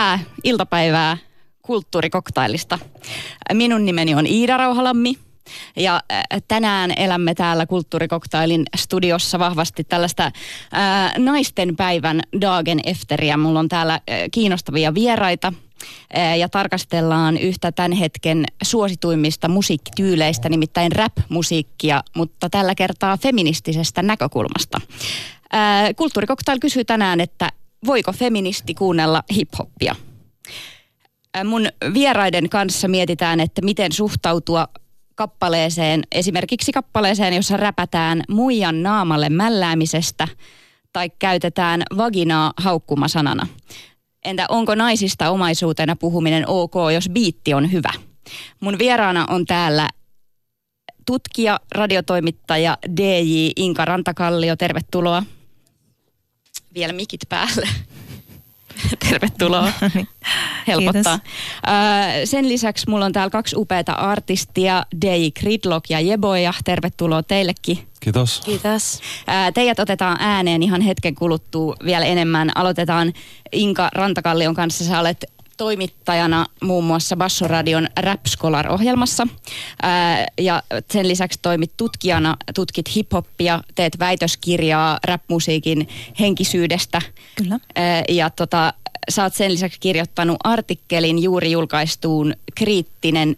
Hyvää iltapäivää kulttuurikoktailista. Minun nimeni on Iida Rauhalammi ja tänään elämme täällä Kulttuurikoktailin studiossa vahvasti tällaista ää, naisten päivän Dagen Efteriä. Mulla on täällä ää, kiinnostavia vieraita ja tarkastellaan yhtä tämän hetken suosituimmista musiikkityyleistä, nimittäin rap-musiikkia, mutta tällä kertaa feministisestä näkökulmasta. Kulttuurikoktail kysyy tänään, että voiko feministi kuunnella hiphoppia? Mun vieraiden kanssa mietitään, että miten suhtautua kappaleeseen, esimerkiksi kappaleeseen, jossa räpätään muijan naamalle mälläämisestä tai käytetään vaginaa haukkumasanana. Entä onko naisista omaisuutena puhuminen ok, jos biitti on hyvä? Mun vieraana on täällä tutkija, radiotoimittaja DJ Inka Rantakallio. Tervetuloa. Vielä mikit päälle. Tervetuloa. Helpottaa. Äh, sen lisäksi mulla on täällä kaksi upeata artistia, DJ Gridlock ja Jeboja. Tervetuloa teillekin. Kiitos. Kiitos. Äh, teidät otetaan ääneen ihan hetken kuluttua vielä enemmän. Aloitetaan Inka Rantakallion kanssa. Sä olet toimittajana muun muassa Bassoradion Rap Scholar-ohjelmassa. Ää, ja sen lisäksi toimit tutkijana, tutkit hiphoppia, teet väitöskirjaa rap-musiikin henkisyydestä. Kyllä. Ää, ja tota, sä oot sen lisäksi kirjoittanut artikkelin juuri julkaistuun kriittinen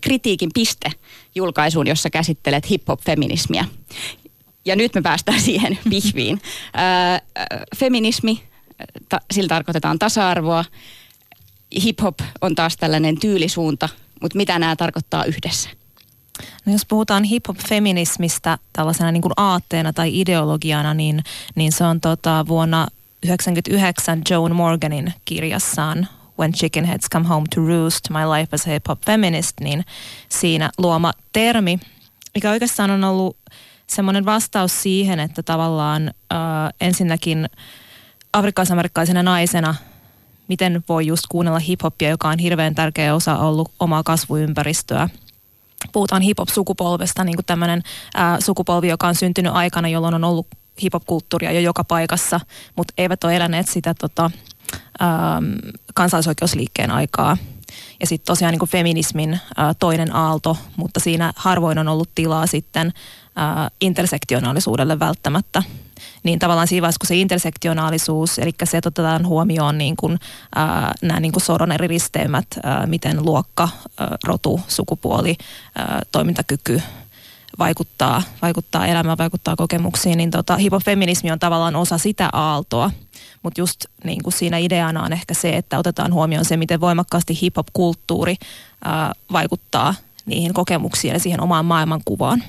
kritiikin piste julkaisuun, jossa käsittelet hip-hop-feminismiä. Ja nyt me päästään siihen pihviin. Ää, feminismi, ta, sillä tarkoitetaan tasa-arvoa hip-hop on taas tällainen tyylisuunta, mutta mitä nämä tarkoittaa yhdessä? No jos puhutaan hip-hop-feminismistä tällaisena niin kuin aatteena tai ideologiana, niin, niin se on tota vuonna 1999 Joan Morganin kirjassaan When Chickenheads Come Home to Roost, My Life as a Hip-Hop Feminist, niin siinä luoma termi, mikä oikeastaan on ollut semmoinen vastaus siihen, että tavallaan äh, ensinnäkin afrikkalaisamerikkalaisena naisena – miten voi just kuunnella hiphoppia, joka on hirveän tärkeä osa ollut omaa kasvuympäristöä. Puhutaan hip-hop-sukupolvesta, niin kuin tämmöinen ää, sukupolvi, joka on syntynyt aikana, jolloin on ollut hip-hop-kulttuuria jo joka paikassa, mutta eivät ole eläneet sitä tota, ää, kansalaisoikeusliikkeen aikaa. Ja sitten tosiaan niin kuin feminismin ää, toinen aalto, mutta siinä harvoin on ollut tilaa sitten ää, intersektionaalisuudelle välttämättä niin tavallaan siinä vaiheessa, kun se intersektionaalisuus, eli se otetaan huomioon niin kuin, ää, nämä niin kuin soron eri risteymät, ää, miten luokka, ää, rotu, sukupuoli, ää, toimintakyky vaikuttaa, vaikuttaa elämään, vaikuttaa kokemuksiin, niin tota, hipofeminismi on tavallaan osa sitä aaltoa. Mutta just niin kuin siinä ideana on ehkä se, että otetaan huomioon se, miten voimakkaasti hip-hop-kulttuuri ää, vaikuttaa niihin kokemuksiin ja siihen omaan maailmankuvaan.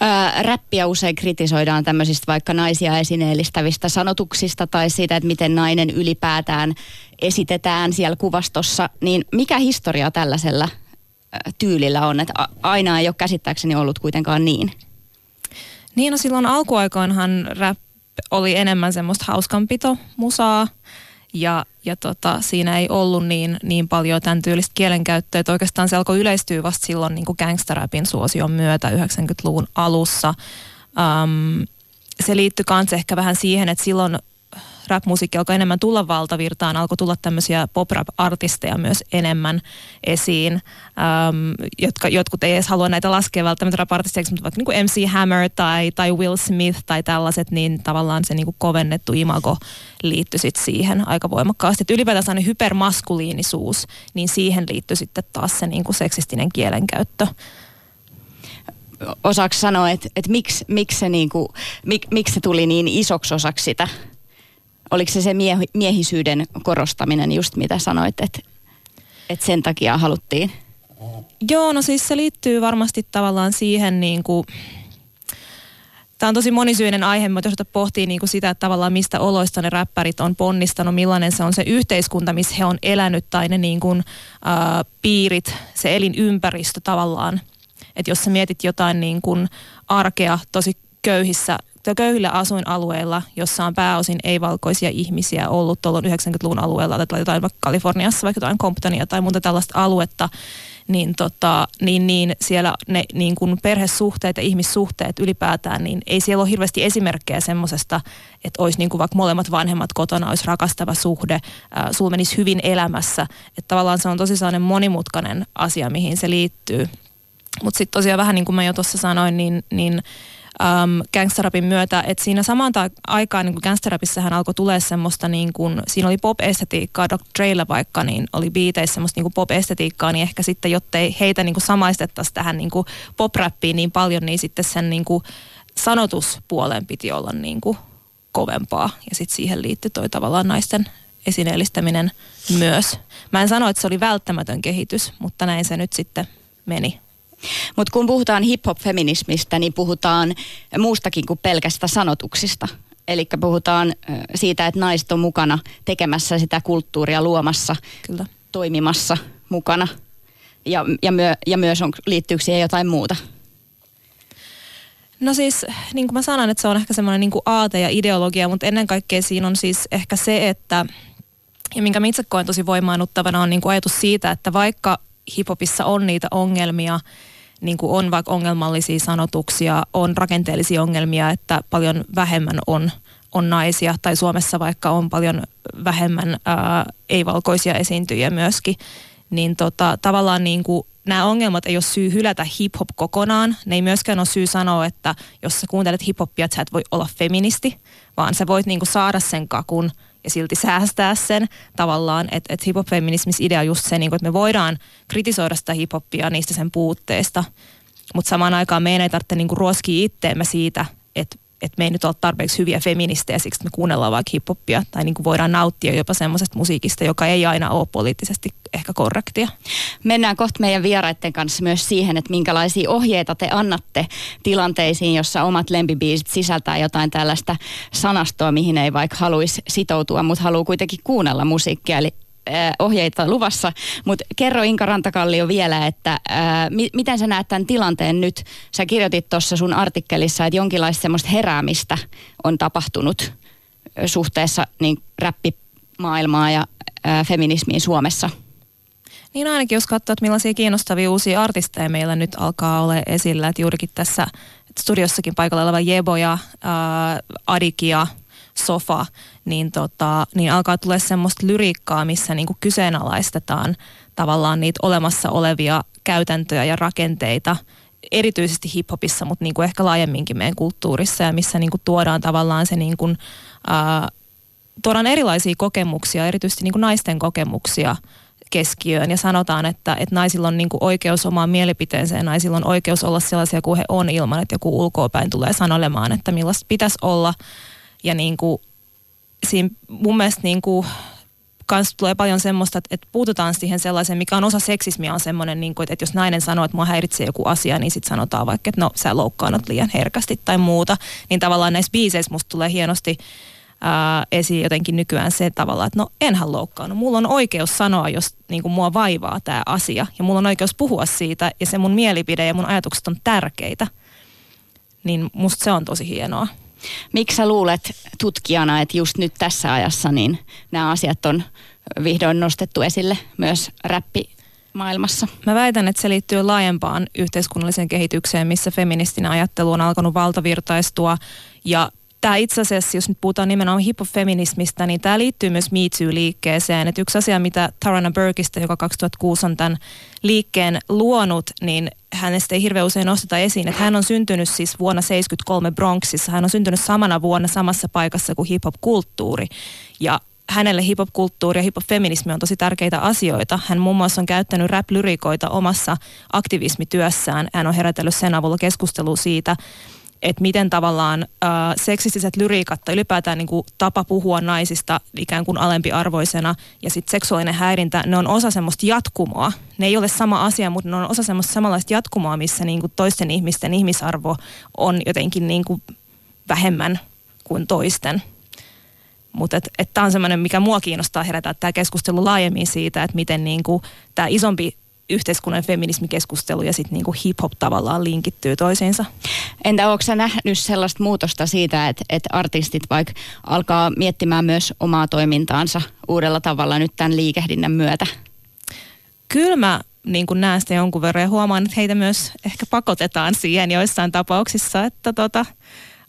Ää, räppiä usein kritisoidaan tämmöisistä vaikka naisia esineellistävistä sanotuksista tai siitä, että miten nainen ylipäätään esitetään siellä kuvastossa. Niin mikä historia tällaisella tyylillä on? Että aina ei ole käsittääkseni ollut kuitenkaan niin. Niin, no silloin alkuaikoinhan rap oli enemmän semmoista hauskanpito musaa ja, ja tota, siinä ei ollut niin, niin paljon tämän tyylistä kielenkäyttöä, että oikeastaan se alkoi yleistyä vasta silloin niin kuin gangsterrapin suosion myötä 90-luvun alussa. Um, se liittyy myös ehkä vähän siihen, että silloin rap-musiikki alkoi enemmän tulla valtavirtaan, alkoi tulla tämmöisiä pop-rap-artisteja myös enemmän esiin, ähm, jotka jotkut ei edes halua näitä laskea välttämättä rap-artisteiksi, mutta vaikka niin kuin MC Hammer tai, tai Will Smith tai tällaiset, niin tavallaan se niin kuin kovennettu imago liittyi sitten siihen aika voimakkaasti. Että ylipäätään sellainen hypermaskuliinisuus, niin siihen liittyi sitten taas se niin kuin seksistinen kielenkäyttö osaako sanoa, että, että miksi, miksi, se niinku, mik, miksi se tuli niin isoksi osaksi sitä oliko se se mie- miehisyyden korostaminen just mitä sanoit, että, että sen takia haluttiin? Joo, no siis se liittyy varmasti tavallaan siihen niin kuin, Tämä on tosi monisyinen aihe, mutta jos pohtii niin kuin sitä, että tavallaan mistä oloista ne räppärit on ponnistanut, millainen se on se yhteiskunta, missä he on elänyt, tai ne niin kuin, äh, piirit, se elinympäristö tavallaan. Että jos sä mietit jotain niin kuin arkea tosi köyhissä köyhillä asuinalueilla, jossa on pääosin ei-valkoisia ihmisiä ollut tuolloin 90-luvun alueella, tai jotain vaikka Kaliforniassa, vaikka jotain Comptonia tai muuta tällaista aluetta, niin, tota, niin, niin siellä ne niin kuin perhesuhteet ja ihmissuhteet ylipäätään, niin ei siellä ole hirveästi esimerkkejä semmoisesta, että olisi niin kuin vaikka molemmat vanhemmat kotona, olisi rakastava suhde, ää, sulla menisi hyvin elämässä. Että tavallaan se on tosi sellainen monimutkainen asia, mihin se liittyy. Mutta sitten tosiaan vähän niin kuin mä jo tuossa sanoin, niin, niin um, gangsterrapin myötä, että siinä samaan ta- aikaan niin gangsterrapissahan alkoi tulee semmoista niin kuin, siinä oli pop-estetiikkaa, Dr. Dreillä vaikka, niin oli biiteissä semmoista niin pop-estetiikkaa, niin ehkä sitten, jottei heitä niin kuin tähän niin kuin pop-rappiin niin paljon, niin sitten sen niin kuin sanotuspuolen piti olla niin kuin kovempaa. Ja sitten siihen liittyi toi tavallaan naisten esineellistäminen myös. Mä en sano, että se oli välttämätön kehitys, mutta näin se nyt sitten meni. Mutta kun puhutaan hip-hop-feminismistä, niin puhutaan muustakin kuin pelkästä sanotuksista. Eli puhutaan siitä, että naiset on mukana tekemässä sitä kulttuuria, luomassa, Kyllä. toimimassa mukana. Ja, ja, myö, ja myös on, liittyykö siihen jotain muuta? No siis, niin kuin mä sanon, että se on ehkä semmoinen niin aate ja ideologia, mutta ennen kaikkea siinä on siis ehkä se, että, ja minkä mä itse koen tosi voimaannuttavana, on niin kuin ajatus siitä, että vaikka hiphopissa on niitä ongelmia, niin kuin on vaikka ongelmallisia sanotuksia, on rakenteellisia ongelmia, että paljon vähemmän on, on naisia, tai Suomessa vaikka on paljon vähemmän ää, ei-valkoisia esiintyjiä myöskin, niin tota, tavallaan niin kuin nämä ongelmat ei ole syy hylätä hip-hop kokonaan. Ne ei myöskään ole syy sanoa, että jos sä kuuntelet hip-hopia, että sä et voi olla feministi, vaan sä voit niinku saada sen kakun ja silti säästää sen tavallaan, että et hip-hop-feminismis idea on just se, niin että me voidaan kritisoida sitä hip-hopia niistä sen puutteista, mutta samaan aikaan meidän ei tarvitse niin ruoskia itteemme siitä, että että me ei nyt ole tarpeeksi hyviä feministejä, siksi me kuunnellaan vaikka hiphoppia tai niin kuin voidaan nauttia jopa semmoisesta musiikista, joka ei aina ole poliittisesti ehkä korrektia. Mennään kohta meidän vieraiden kanssa myös siihen, että minkälaisia ohjeita te annatte tilanteisiin, jossa omat lempibiisit sisältää jotain tällaista sanastoa, mihin ei vaikka haluaisi sitoutua, mutta haluaa kuitenkin kuunnella musiikkia. Eli ohjeita luvassa, mutta kerro Inka Rantakallio vielä, että ää, mi- miten sä näet tämän tilanteen nyt? Sä kirjoitit tuossa sun artikkelissa, että jonkinlaista semmoista heräämistä on tapahtunut suhteessa niin räppimaailmaa ja feminismiin Suomessa. Niin ainakin jos katsoo, että millaisia kiinnostavia uusia artisteja meillä nyt alkaa olla esillä, että juurikin tässä studiossakin paikalla oleva Jebo ja ää, Adikia, Sofa, niin, tota, niin alkaa tulla semmoista lyriikkaa, missä niinku kyseenalaistetaan tavallaan niitä olemassa olevia käytäntöjä ja rakenteita, erityisesti hiphopissa, mutta niinku ehkä laajemminkin meidän kulttuurissa ja missä niinku tuodaan tavallaan se niinku, ää, tuodaan erilaisia kokemuksia, erityisesti niinku naisten kokemuksia keskiöön ja sanotaan, että, että naisilla on niinku oikeus omaan mielipiteensä ja naisilla on oikeus olla sellaisia kuin he on ilman, että joku ulkoapäin tulee sanolemaan, että millaista pitäisi olla ja niinku siinä mun mielestä niin kuin, kans tulee paljon semmoista, että, että puututaan siihen sellaiseen, mikä on osa seksismiä, on semmoinen, niin kuin, että, että jos nainen sanoo, että mua häiritsee joku asia, niin sitten sanotaan vaikka, että no sä loukkaannut liian herkästi tai muuta. Niin tavallaan näissä biiseissä musta tulee hienosti ää, esiin jotenkin nykyään se tavalla, että no enhän loukkaannut. Mulla on oikeus sanoa, jos niin kuin mua vaivaa tämä asia ja mulla on oikeus puhua siitä ja se mun mielipide ja mun ajatukset on tärkeitä. Niin musta se on tosi hienoa. Miksi sä luulet tutkijana, että just nyt tässä ajassa niin nämä asiat on vihdoin nostettu esille myös räppi maailmassa? Mä väitän, että se liittyy laajempaan yhteiskunnalliseen kehitykseen, missä feministinen ajattelu on alkanut valtavirtaistua ja tämä itse asiassa, jos nyt puhutaan nimenomaan hippofeminismistä, niin tämä liittyy myös Me liikkeeseen Et yksi asia, mitä Tarana Burkista, joka 2006 on tämän liikkeen luonut, niin hänestä ei hirveän usein nosteta esiin, että hän on syntynyt siis vuonna 73 Bronxissa. Hän on syntynyt samana vuonna samassa paikassa kuin hip-hop-kulttuuri. Ja hänelle hip-hop-kulttuuri ja hip-hop-feminismi on tosi tärkeitä asioita. Hän muun muassa on käyttänyt rap-lyrikoita omassa aktivismityössään. Hän on herätellyt sen avulla keskustelua siitä, että miten tavallaan äh, seksistiset lyriikat tai ylipäätään niin kuin tapa puhua naisista ikään kuin alempiarvoisena ja sitten seksuaalinen häirintä, ne on osa semmoista jatkumoa. Ne ei ole sama asia, mutta ne on osa semmoista samanlaista jatkumoa, missä niin kuin toisten ihmisten ihmisarvo on jotenkin niin kuin vähemmän kuin toisten. Mutta tämä on semmoinen, mikä mua kiinnostaa herätä tämä keskustelu laajemmin siitä, että miten niin tämä isompi yhteiskunnan feminismikeskustelu ja sitten niinku hip-hop tavallaan linkittyy toisiinsa. Entä onko sä nähnyt sellaista muutosta siitä, että, että artistit vaikka alkaa miettimään myös omaa toimintaansa uudella tavalla nyt tämän liikehdinnän myötä? Kyllä mä niin kuin näen sitä jonkun verran ja huomaan, että heitä myös ehkä pakotetaan siihen joissain tapauksissa, että tota,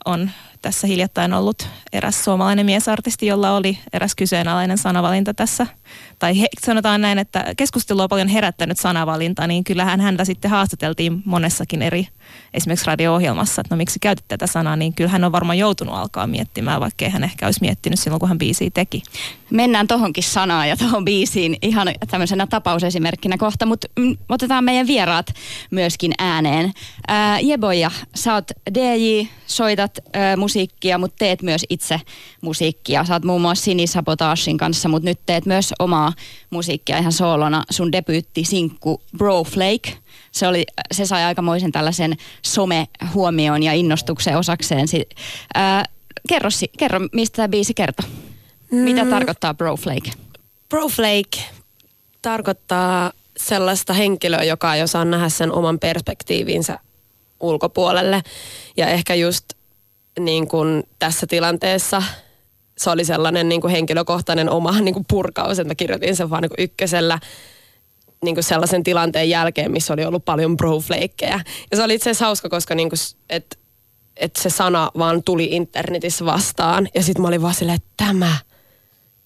on tässä hiljattain ollut eräs suomalainen miesartisti, jolla oli eräs kyseenalainen sanavalinta tässä. Tai he, sanotaan näin, että keskustelu on paljon herättänyt sanavalinta, niin kyllähän häntä sitten haastateltiin monessakin eri esimerkiksi radio-ohjelmassa, että no miksi käytit tätä sanaa, niin kyllä hän on varmaan joutunut alkaa miettimään, vaikkei hän ehkä olisi miettinyt silloin, kun hän biisiä teki. Mennään tohonkin sanaan ja tohon biisiin ihan tämmöisenä tapausesimerkkinä kohta, mutta mm, otetaan meidän vieraat myöskin ääneen. Ää, Jeboja, sä oot DJ, soitat ää, musiikkia, mutta teet myös itse musiikkia. Oot muun muassa Sinisabotaashin kanssa, mutta nyt teet myös omaa musiikkia ihan soolona. Sun debyytti-sinkku Bro Flake – se, oli, se sai aikamoisen tällaisen some-huomioon ja innostuksen osakseen. Ää, kerro, kerro, mistä tämä biisi kertoo. Mm. Mitä tarkoittaa Broflake? Broflake tarkoittaa sellaista henkilöä, joka ei osaa nähdä sen oman perspektiivinsä ulkopuolelle. Ja ehkä just niin kuin tässä tilanteessa se oli sellainen niin kuin henkilökohtainen oma niin kuin purkaus, että mä kirjoitin sen vaan niin kuin ykkösellä niin kuin sellaisen tilanteen jälkeen, missä oli ollut paljon broflakeja. Ja se oli itse asiassa hauska, koska niin kuin, et, et se sana vaan tuli internetissä vastaan. Ja sitten mä olin vaan silleen, että tämä,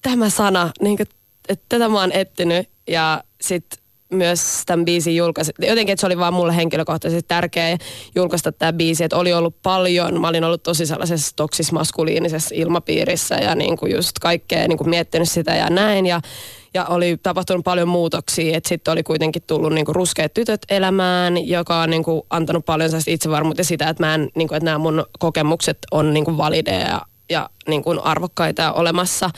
tämä sana, niin kuin, että tätä mä oon etsinyt. Ja sitten myös tämän biisin julkaisi. Jotenkin, että se oli vaan mulle henkilökohtaisesti tärkeä julkaista tämä biisi, että oli ollut paljon, mä olin ollut tosi sellaisessa toksismaskuliinisessa ilmapiirissä ja niin kuin just kaikkea niin kuin miettinyt sitä ja näin ja ja oli tapahtunut paljon muutoksia, että sitten oli kuitenkin tullut niinku ruskeat tytöt elämään, joka on niinku antanut paljon itsevarmuutta sitä, että, mä en, niinku, että nämä mun kokemukset on niinku valideja ja niin kuin arvokkaita olemassa,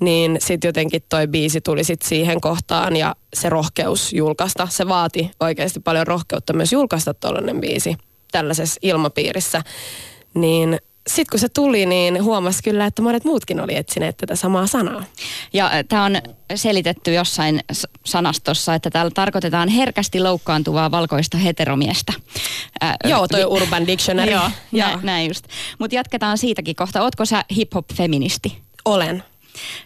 niin sitten jotenkin toi biisi tuli sit siihen kohtaan ja se rohkeus julkaista, se vaati oikeasti paljon rohkeutta myös julkaista tuollainen biisi tällaisessa ilmapiirissä, niin sitten kun se tuli, niin huomasi kyllä, että monet muutkin oli etsineet tätä samaa sanaa. Ja tämä on selitetty jossain sanastossa, että täällä tarkoitetaan herkästi loukkaantuvaa valkoista heteromiestä. Äh, Joo, toi Urban Dictionary. Joo, Joo. näin just. Mutta jatketaan siitäkin kohta. Ootko sä hip-hop-feministi? Olen.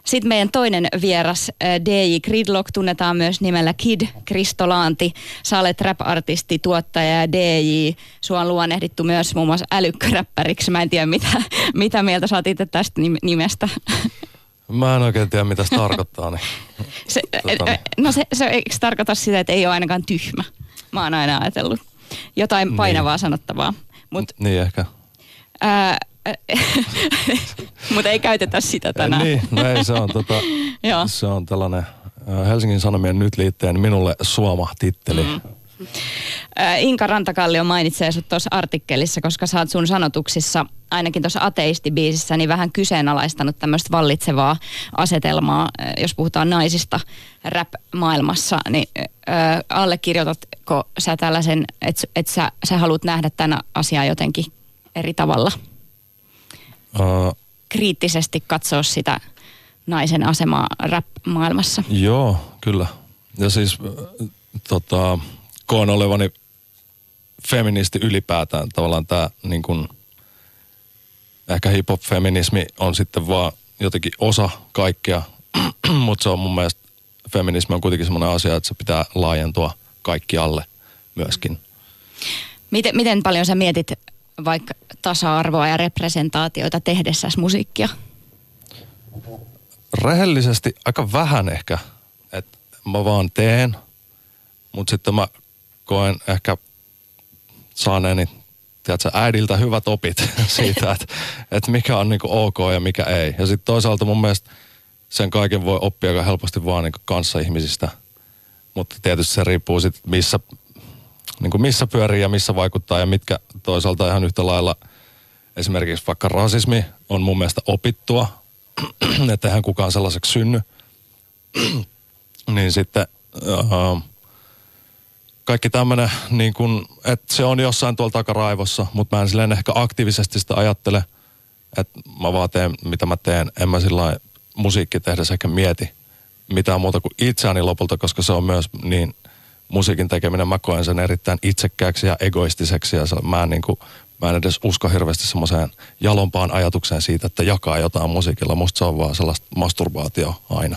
Sitten meidän toinen vieras, äh, DJ Gridlock, tunnetaan myös nimellä Kid Kristolaanti. Sä olet rap-artisti, tuottaja ja DJ. Sua on luonnehdittu myös muun muassa älykköräppäriksi. Mä en tiedä, mitä, mitä mieltä sä oot itse tästä nimestä. Mä en oikein tiedä, mitä se tarkoittaa. Niin. Se, tota, niin. No se, se eikö tarkoita sitä, että ei ole ainakaan tyhmä? Mä oon aina ajatellut jotain painavaa niin. sanottavaa. Mut, niin ehkä. Ää, Mutta ei käytetä sitä tänään. Niin, no ei, se on, tota, se on tällainen Helsingin Sanomien nyt liitteen minulle suoma titteli. Mm. Inka Rantakallio mainitsee sut tuossa artikkelissa, koska sä oot sun sanotuksissa, ainakin tuossa ateistibiisissä, niin vähän kyseenalaistanut tämmöistä vallitsevaa asetelmaa, jos puhutaan naisista rap-maailmassa, niin äh, allekirjoitatko sä tällaisen, että et sä, sä haluat nähdä tämän asian jotenkin eri tavalla? Uh, Kriittisesti katsoa sitä naisen asemaa rap-maailmassa. Joo, kyllä. Ja siis tota, koen olevani feministi ylipäätään. Tavallaan tämä niin kuin, ehkä hip-hop-feminismi on sitten vaan jotenkin osa kaikkea, mutta se on mun mielestä, feminismi on kuitenkin semmoinen asia, että se pitää laajentua kaikkialle myöskin. Miten, miten paljon sä mietit vaikka tasa-arvoa ja representaatioita tehdessäsi musiikkia? Rehellisesti aika vähän ehkä, että mä vaan teen, mutta sitten mä koen ehkä saaneeni tiedätkö, äidiltä hyvät opit siitä, että, että mikä on niin ok ja mikä ei. Ja sitten toisaalta mun mielestä sen kaiken voi oppia aika helposti vaan niin kanssa ihmisistä. Mutta tietysti se riippuu sitten missä, niin kuin missä pyörii ja missä vaikuttaa ja mitkä toisaalta ihan yhtä lailla esimerkiksi vaikka rasismi on mun mielestä opittua, että eihän kukaan sellaiseksi synny. niin sitten uh, kaikki tämmöinen, niin kun, että se on jossain tuolla takaraivossa, mutta mä en silleen ehkä aktiivisesti sitä ajattele, että mä vaan teen, mitä mä teen. En mä sillä musiikki tehdä ehkä mieti mitään muuta kuin itseäni lopulta, koska se on myös niin musiikin tekeminen, mä koen sen erittäin itsekkääksi ja egoistiseksi ja se, mä, en niin kuin, mä en edes usko hirveästi semmoiseen jalompaan ajatukseen siitä, että jakaa jotain musiikilla. Musta se on vaan sellaista masturbaatio aina.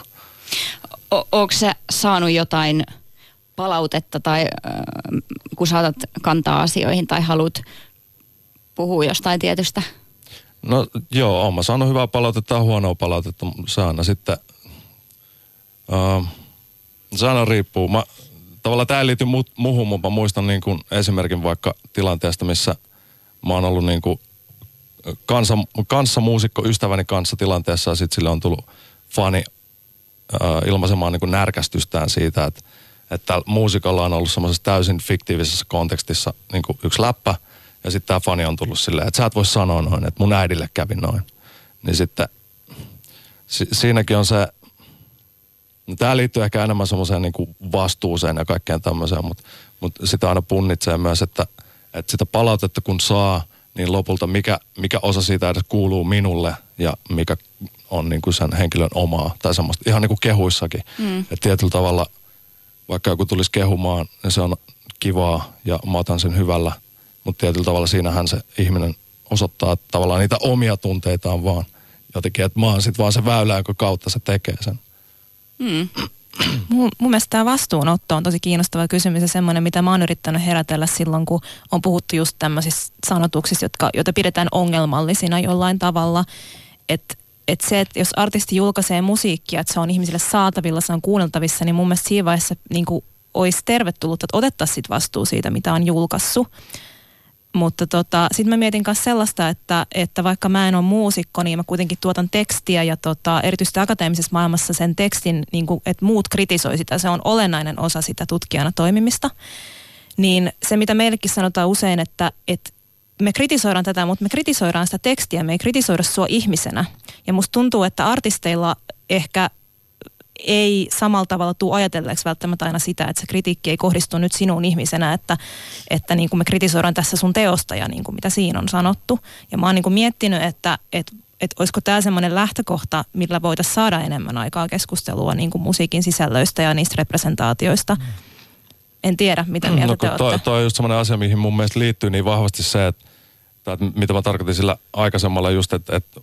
O- Onko se saanut jotain palautetta tai äh, kun saatat kantaa asioihin tai haluat puhua jostain tietystä? No joo, olen mä saanut hyvää palautetta ja huonoa palautetta. Se aina sitten, uh, se aina riippuu. Mä, tavallaan tämä ei liity mu- muuhun, mutta muistan niin kuin esimerkin vaikka tilanteesta, missä mä oon ollut niin kuin kanssa, kanssa muusikko ystäväni kanssa tilanteessa ja sitten sille on tullut fani uh, ilmaisemaan niin kuin närkästystään siitä, että, että muusikolla on ollut semmoisessa täysin fiktiivisessä kontekstissa niin kuin yksi läppä – ja sitten tämä fani on tullut silleen, että sä et voi sanoa noin, että mun äidille kävi noin. Niin sitten si- siinäkin on se, no tämä liittyy ehkä enemmän semmoiseen niin vastuuseen ja kaikkeen tämmöiseen, mutta, mutta sitä aina punnitsee myös, että, että sitä palautetta kun saa, niin lopulta mikä, mikä osa siitä edes kuuluu minulle ja mikä on niin kuin sen henkilön omaa tai semmoista ihan niin kuin kehuissakin. Mm. Että tietyllä tavalla, vaikka joku tulisi kehumaan, niin se on kivaa ja mä otan sen hyvällä – mutta tietyllä tavalla siinähän se ihminen osoittaa tavallaan niitä omia tunteitaan vaan jotenkin, että mä oon sitten vaan se väylä, jonka kautta se tekee sen. Mm. Mun, mun mielestä tämä vastuunotto on tosi kiinnostava kysymys ja semmoinen, mitä mä oon yrittänyt herätellä silloin, kun on puhuttu just tämmöisistä sanotuksista, jotka, joita pidetään ongelmallisina jollain tavalla. Että et se, että jos artisti julkaisee musiikkia, että se on ihmisille saatavilla, se on kuunneltavissa, niin mun mielestä siinä vaiheessa niin olisi tervetullut, että otettaisiin vastuu siitä, mitä on julkaissut. Mutta tota, sitten mä mietin myös sellaista, että, että vaikka mä en ole muusikko, niin mä kuitenkin tuotan tekstiä ja tota, erityisesti akateemisessa maailmassa sen tekstin, niin kuin, että muut kritisoi sitä, se on olennainen osa sitä tutkijana toimimista. Niin se, mitä meillekin sanotaan usein, että, että me kritisoidaan tätä, mutta me kritisoidaan sitä tekstiä, me ei kritisoida sua ihmisenä. Ja musta tuntuu, että artisteilla ehkä ei samalla tavalla tule ajatelleeksi välttämättä aina sitä, että se kritiikki ei kohdistu nyt sinuun ihmisenä, että, että niin kuin me kritisoidaan tässä sun teosta ja niin kuin mitä siinä on sanottu. Ja mä oon niin kuin miettinyt, että, että että olisiko tämä semmoinen lähtökohta, millä voitaisiin saada enemmän aikaa keskustelua niin kuin musiikin sisällöistä ja niistä representaatioista. En tiedä, mitä mm, mieltä no, te toi, toi on just semmoinen asia, mihin mun mielestä liittyy niin vahvasti se, että, että mitä mä tarkoitin sillä aikaisemmalla just, että, että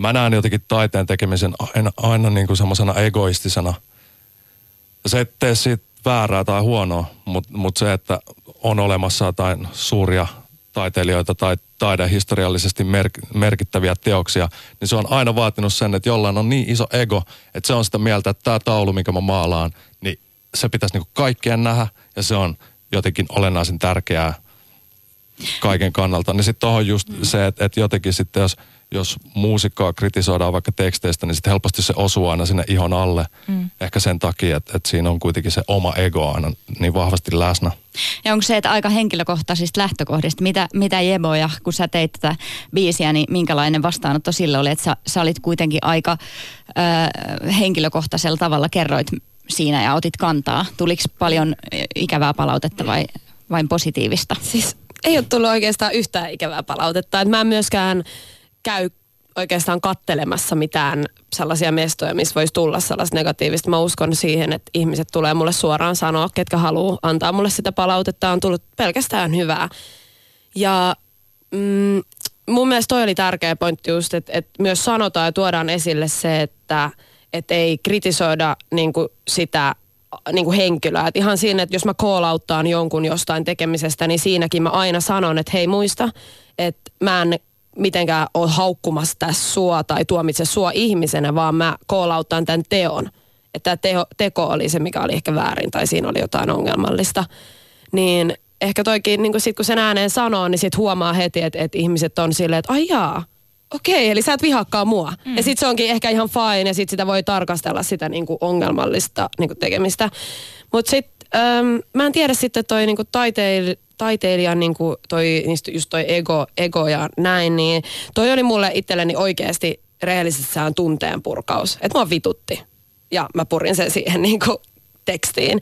mä näen jotenkin taiteen tekemisen aina, aina niin kuin semmoisena egoistisena. Se et tee siitä väärää tai huonoa, mutta mut se, että on olemassa jotain suuria taiteilijoita tai taidehistoriallisesti mer- merkittäviä teoksia, niin se on aina vaatinut sen, että jollain on niin iso ego, että se on sitä mieltä, että tämä taulu, minkä mä maalaan, niin se pitäisi niinku kaikkien nähdä ja se on jotenkin olennaisen tärkeää kaiken kannalta. Niin sitten tuohon just mm. se, että, että jotenkin sitten jos – jos muusikkoa kritisoidaan vaikka teksteistä, niin sitten helposti se osuu aina sinne ihon alle. Mm. Ehkä sen takia, että, että siinä on kuitenkin se oma ego aina niin vahvasti läsnä. Ja onko se, että aika henkilökohtaisista lähtökohdista, mitä, mitä Jeboja, kun sä teit tätä biisiä, niin minkälainen vastaanotto sille oli, että sä, sä olit kuitenkin aika ö, henkilökohtaisella tavalla kerroit siinä ja otit kantaa. Tuliko paljon ikävää palautetta vai vain positiivista? Siis ei ole tullut oikeastaan yhtään ikävää palautetta. Että mä en myöskään käy oikeastaan kattelemassa mitään sellaisia mestoja, missä voisi tulla sellaista negatiivista. Mä uskon siihen, että ihmiset tulee mulle suoraan sanoa, ketkä haluaa antaa mulle sitä palautetta. On tullut pelkästään hyvää. Ja mm, mun mielestä toi oli tärkeä pointti just, että, että myös sanotaan ja tuodaan esille se, että, että ei kritisoida niin kuin sitä niin kuin henkilöä. Et ihan siinä, että jos mä call jonkun jostain tekemisestä, niin siinäkin mä aina sanon, että hei muista, että mä en mitenkään ole haukkumassa tässä sua tai tuomitse sua ihmisenä, vaan mä koolauttaan tämän teon. Että tämä teko oli se, mikä oli ehkä väärin tai siinä oli jotain ongelmallista. Niin ehkä toikin, niin kun, sit kun sen ääneen sanoo, niin sit huomaa heti, että, että ihmiset on silleen, että ai jaa, okei, eli sä et vihakkaa mua. Mm. Ja sitten se onkin ehkä ihan fine ja sitten sitä voi tarkastella sitä niin kuin ongelmallista niin kuin tekemistä. Mutta sitten mä en tiedä sitten toi niin kuin taiteil, taiteilijan niin kuin toi, just toi ego, ego ja näin, niin toi oli mulle itselleni oikeasti rehellisessään tunteen purkaus. Että mua vitutti. Ja mä purin sen siihen niin kuin tekstiin.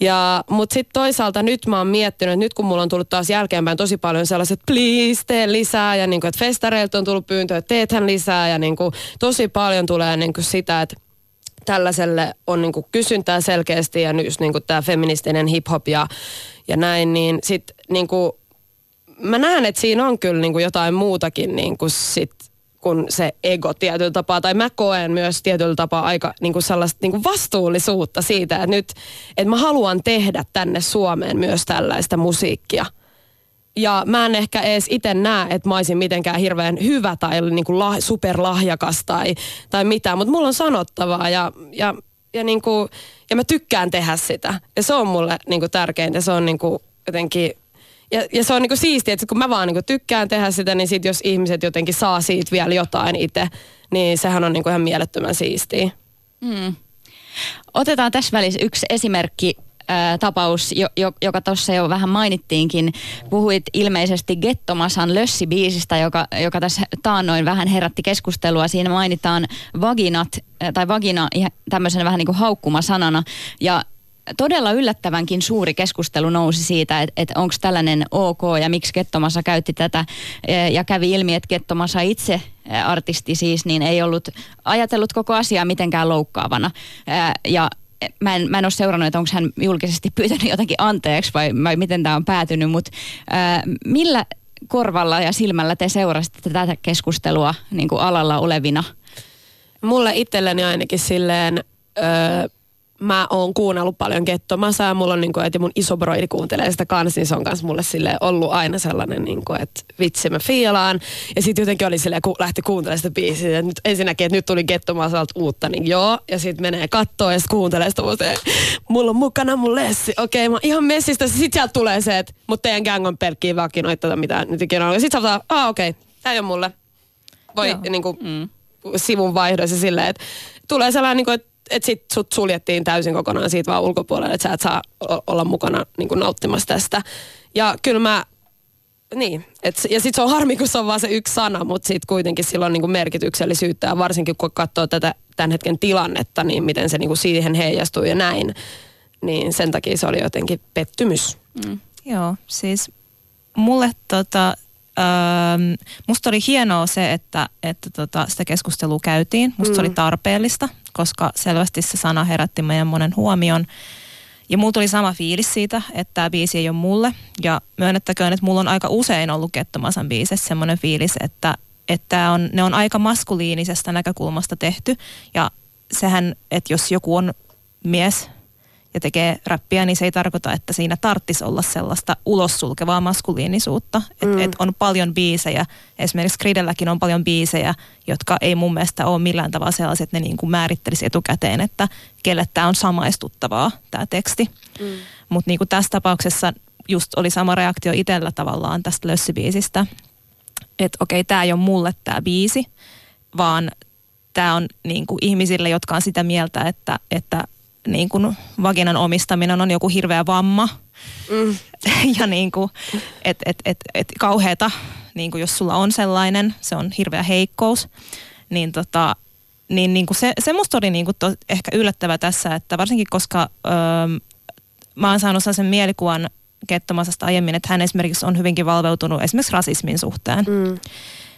Ja, mutta sitten toisaalta nyt mä oon miettinyt, että nyt kun mulla on tullut taas jälkeenpäin tosi paljon sellaiset, please tee lisää ja niin kuin, että festareilta on tullut pyyntö, että teethän lisää ja niin kuin, tosi paljon tulee niin kuin sitä, että tällaiselle on niin kuin kysyntää selkeästi ja just niin kuin tämä feministinen hip-hop ja, ja näin, niin sitten niin mä näen, että siinä on kyllä niin kuin jotain muutakin niin kuin sit kuin se ego tietyllä tapaa, tai mä koen myös tietyllä tapaa aika niin kuin sellaista niin kuin vastuullisuutta siitä, että nyt, että mä haluan tehdä tänne Suomeen myös tällaista musiikkia. Ja mä en ehkä edes itse näe, että mä olisin mitenkään hirveän hyvä tai niin kuin lah, superlahjakas tai, tai mitään, mutta mulla on sanottavaa ja, ja, ja, niin kuin, ja mä tykkään tehdä sitä. Ja se on mulle niin kuin tärkeintä, se on niin kuin jotenkin ja, ja se on niinku siistiä, että kun mä vaan niinku tykkään tehdä sitä, niin sit jos ihmiset jotenkin saa siitä vielä jotain itse, niin sehän on niinku ihan mielettömän siistiä. Mm. Otetaan tässä välissä yksi esimerkki tapaus, jo, jo, joka tuossa jo vähän mainittiinkin. Puhuit ilmeisesti Gettomasan Lössi-biisistä, joka, joka tässä taannoin vähän herätti keskustelua. Siinä mainitaan vaginat, tai vagina tämmöisenä vähän niin kuin haukkumasanana. Ja todella yllättävänkin suuri keskustelu nousi siitä, että, että onko tällainen ok ja miksi Kettomassa käytti tätä. Ja kävi ilmi, että Kettomassa itse artisti siis, niin ei ollut ajatellut koko asiaa mitenkään loukkaavana. Ja mä en, mä en ole seurannut, että onko hän julkisesti pyytänyt jotakin anteeksi vai, vai miten tämä on päätynyt, mutta millä korvalla ja silmällä te seurasitte tätä keskustelua niin kuin alalla olevina? Mulle itselleni ainakin silleen... Öö, mä oon kuunnellut paljon kettomasaa ja mulla on niinku, että mun iso broidi kuuntelee sitä kanssa, niin se on kans mulle sille ollut aina sellainen, niinku, että vitsi mä fiilaan. Ja sitten jotenkin oli silleen, kun lähti kuuntelemaan sitä biisiä, että nyt ensinnäkin, että nyt tuli kettomasalta uutta, niin joo. Ja sitten menee kattoon ja sitten kuuntelee sitä, mutta mulla on mukana mun lessi. Okei, mä ihan messistä. Sitten sieltä tulee se, että mut teidän gang on pelkkiä vakinoita tai mitä nyt ikinä on. Ja sitten sanotaan, ah okei, okay, tää ei ole mulle. Voi niinku, mm. sivun vaihdoissa silleen, että tulee sellainen, niinku, että että sit sut suljettiin täysin kokonaan siitä vaan ulkopuolelle, että sä et saa olla mukana niin kuin nauttimassa tästä. Ja kyllä mä, niin, et, ja sitten se on harmi, kun se on vaan se yksi sana, mutta sitten kuitenkin sillä on niin merkityksellisyyttä, ja varsinkin kun katsoo tätä tämän hetken tilannetta, niin miten se niin siihen heijastuu ja näin, niin sen takia se oli jotenkin pettymys. Mm. Joo, siis mulle tota, Öö, musta oli hienoa se, että, että tota, sitä keskustelua käytiin. Musta mm. se oli mm. tarpeellista, koska selvästi se sana herätti meidän monen huomion. Ja mulla tuli sama fiilis siitä, että tämä biisi ei ole mulle. Ja myönnettäköön, että mulla on aika usein ollut Kettomasan biisissä semmoinen fiilis, että, että on, ne on aika maskuliinisesta näkökulmasta tehty. Ja sehän, että jos joku on mies, ja tekee räppiä, niin se ei tarkoita, että siinä tarttisi olla sellaista ulos sulkevaa maskuliinisuutta. Mm. Et, et on paljon biisejä, esimerkiksi Gridelläkin on paljon biisejä, jotka ei mun mielestä ole millään tavalla sellaiset, että ne niin kuin määrittelisi etukäteen, että kelle tämä on samaistuttavaa, tämä teksti. Mm. Mutta niin kuin tässä tapauksessa just oli sama reaktio itsellä tavallaan tästä lössibiisistä, että okei, tämä ei ole mulle tämä biisi, vaan tämä on niin kuin ihmisille, jotka on sitä mieltä, että, että niin kuin vaginan omistaminen on joku hirveä vamma. Mm. ja niin kuin, et, et, et, et kauheeta, niin kuin jos sulla on sellainen, se on hirveä heikkous. Niin tota, niin, niin kuin se, se musta oli niin kuin to, ehkä yllättävä tässä, että varsinkin koska öö, mä oon saanut sen mielikuvan Kettomasasta aiemmin, että hän esimerkiksi on hyvinkin valveutunut esimerkiksi rasismin suhteen. Mm.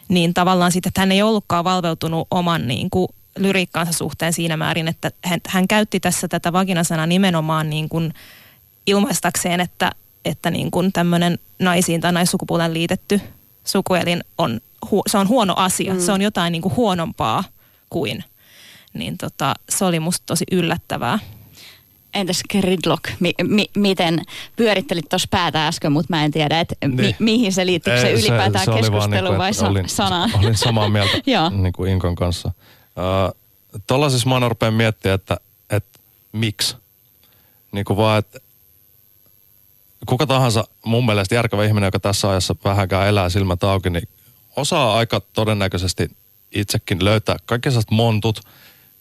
Niin tavallaan sitten, että hän ei ollutkaan valveutunut oman niin kuin, lyriikkaansa suhteen siinä määrin, että hän, hän käytti tässä tätä vaginasanaa nimenomaan niin kuin ilmaistakseen, että, että niin kuin tämmöinen naisiin tai naissukupuolen liitetty sukuelin on, se on huono asia. Mm. Se on jotain niin kuin huonompaa kuin. Niin tota, se oli musta tosi yllättävää. Entäs gridlock? Mi- mi- miten pyörittelit tuossa päätä äsken, mutta mä en tiedä, että mi- niin. mihin se liittyy se ylipäätään se, se keskustelu niin vai sa- olin, sanaan? Olin samaa mieltä niin kuin Inkon kanssa. Uh, Tuollaisissa mä rupean miettimään, että, että miksi. Niin kuin vaan, että kuka tahansa mun mielestä järkevä ihminen, joka tässä ajassa vähänkään elää silmät auki, niin osaa aika todennäköisesti itsekin löytää kaikki sellaiset montut,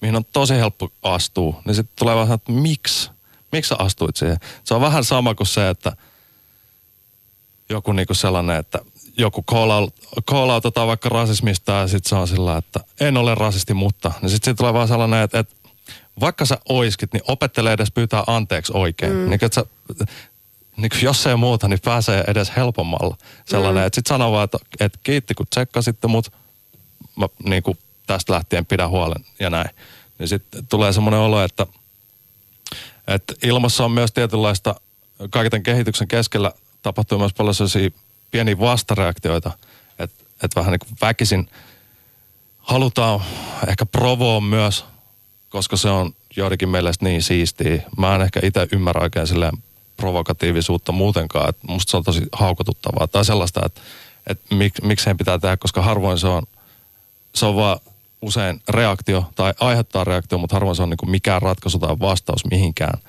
mihin on tosi helppo astua. Niin sitten tulee vähän, että miksi? Miksi sä astuit siihen? Se on vähän sama kuin se, että joku niinku sellainen, että joku call out vaikka rasismista ja sitten se on sillä, että en ole rasisti, mutta. Niin sitten tulee vaan sellainen, että, että vaikka sä oiskit, niin opettele edes pyytää anteeksi oikein. Mm. Niin, että sä, niin jos ei muuta, niin pääsee edes helpommalla. Sellainen, mm. että sitten sanoo vaan, että, että kiitti kun tsekkasitte mut, mä niin kuin tästä lähtien pidä huolen ja näin. Niin sitten tulee semmoinen olo, että, että ilmassa on myös tietynlaista kaiken kehityksen keskellä tapahtuu myös paljon sellaisia pieniä vastareaktioita, että et vähän niin kuin väkisin halutaan ehkä provoa myös, koska se on joidenkin mielestä niin siistiä. Mä en ehkä itse ymmärrä oikein silleen provokatiivisuutta muutenkaan, että musta se on tosi haukotuttavaa tai sellaista, että, että mik, miksei pitää tehdä, koska harvoin se on, se on vaan usein reaktio tai aiheuttaa reaktio, mutta harvoin se on niin kuin mikään ratkaisu tai vastaus mihinkään.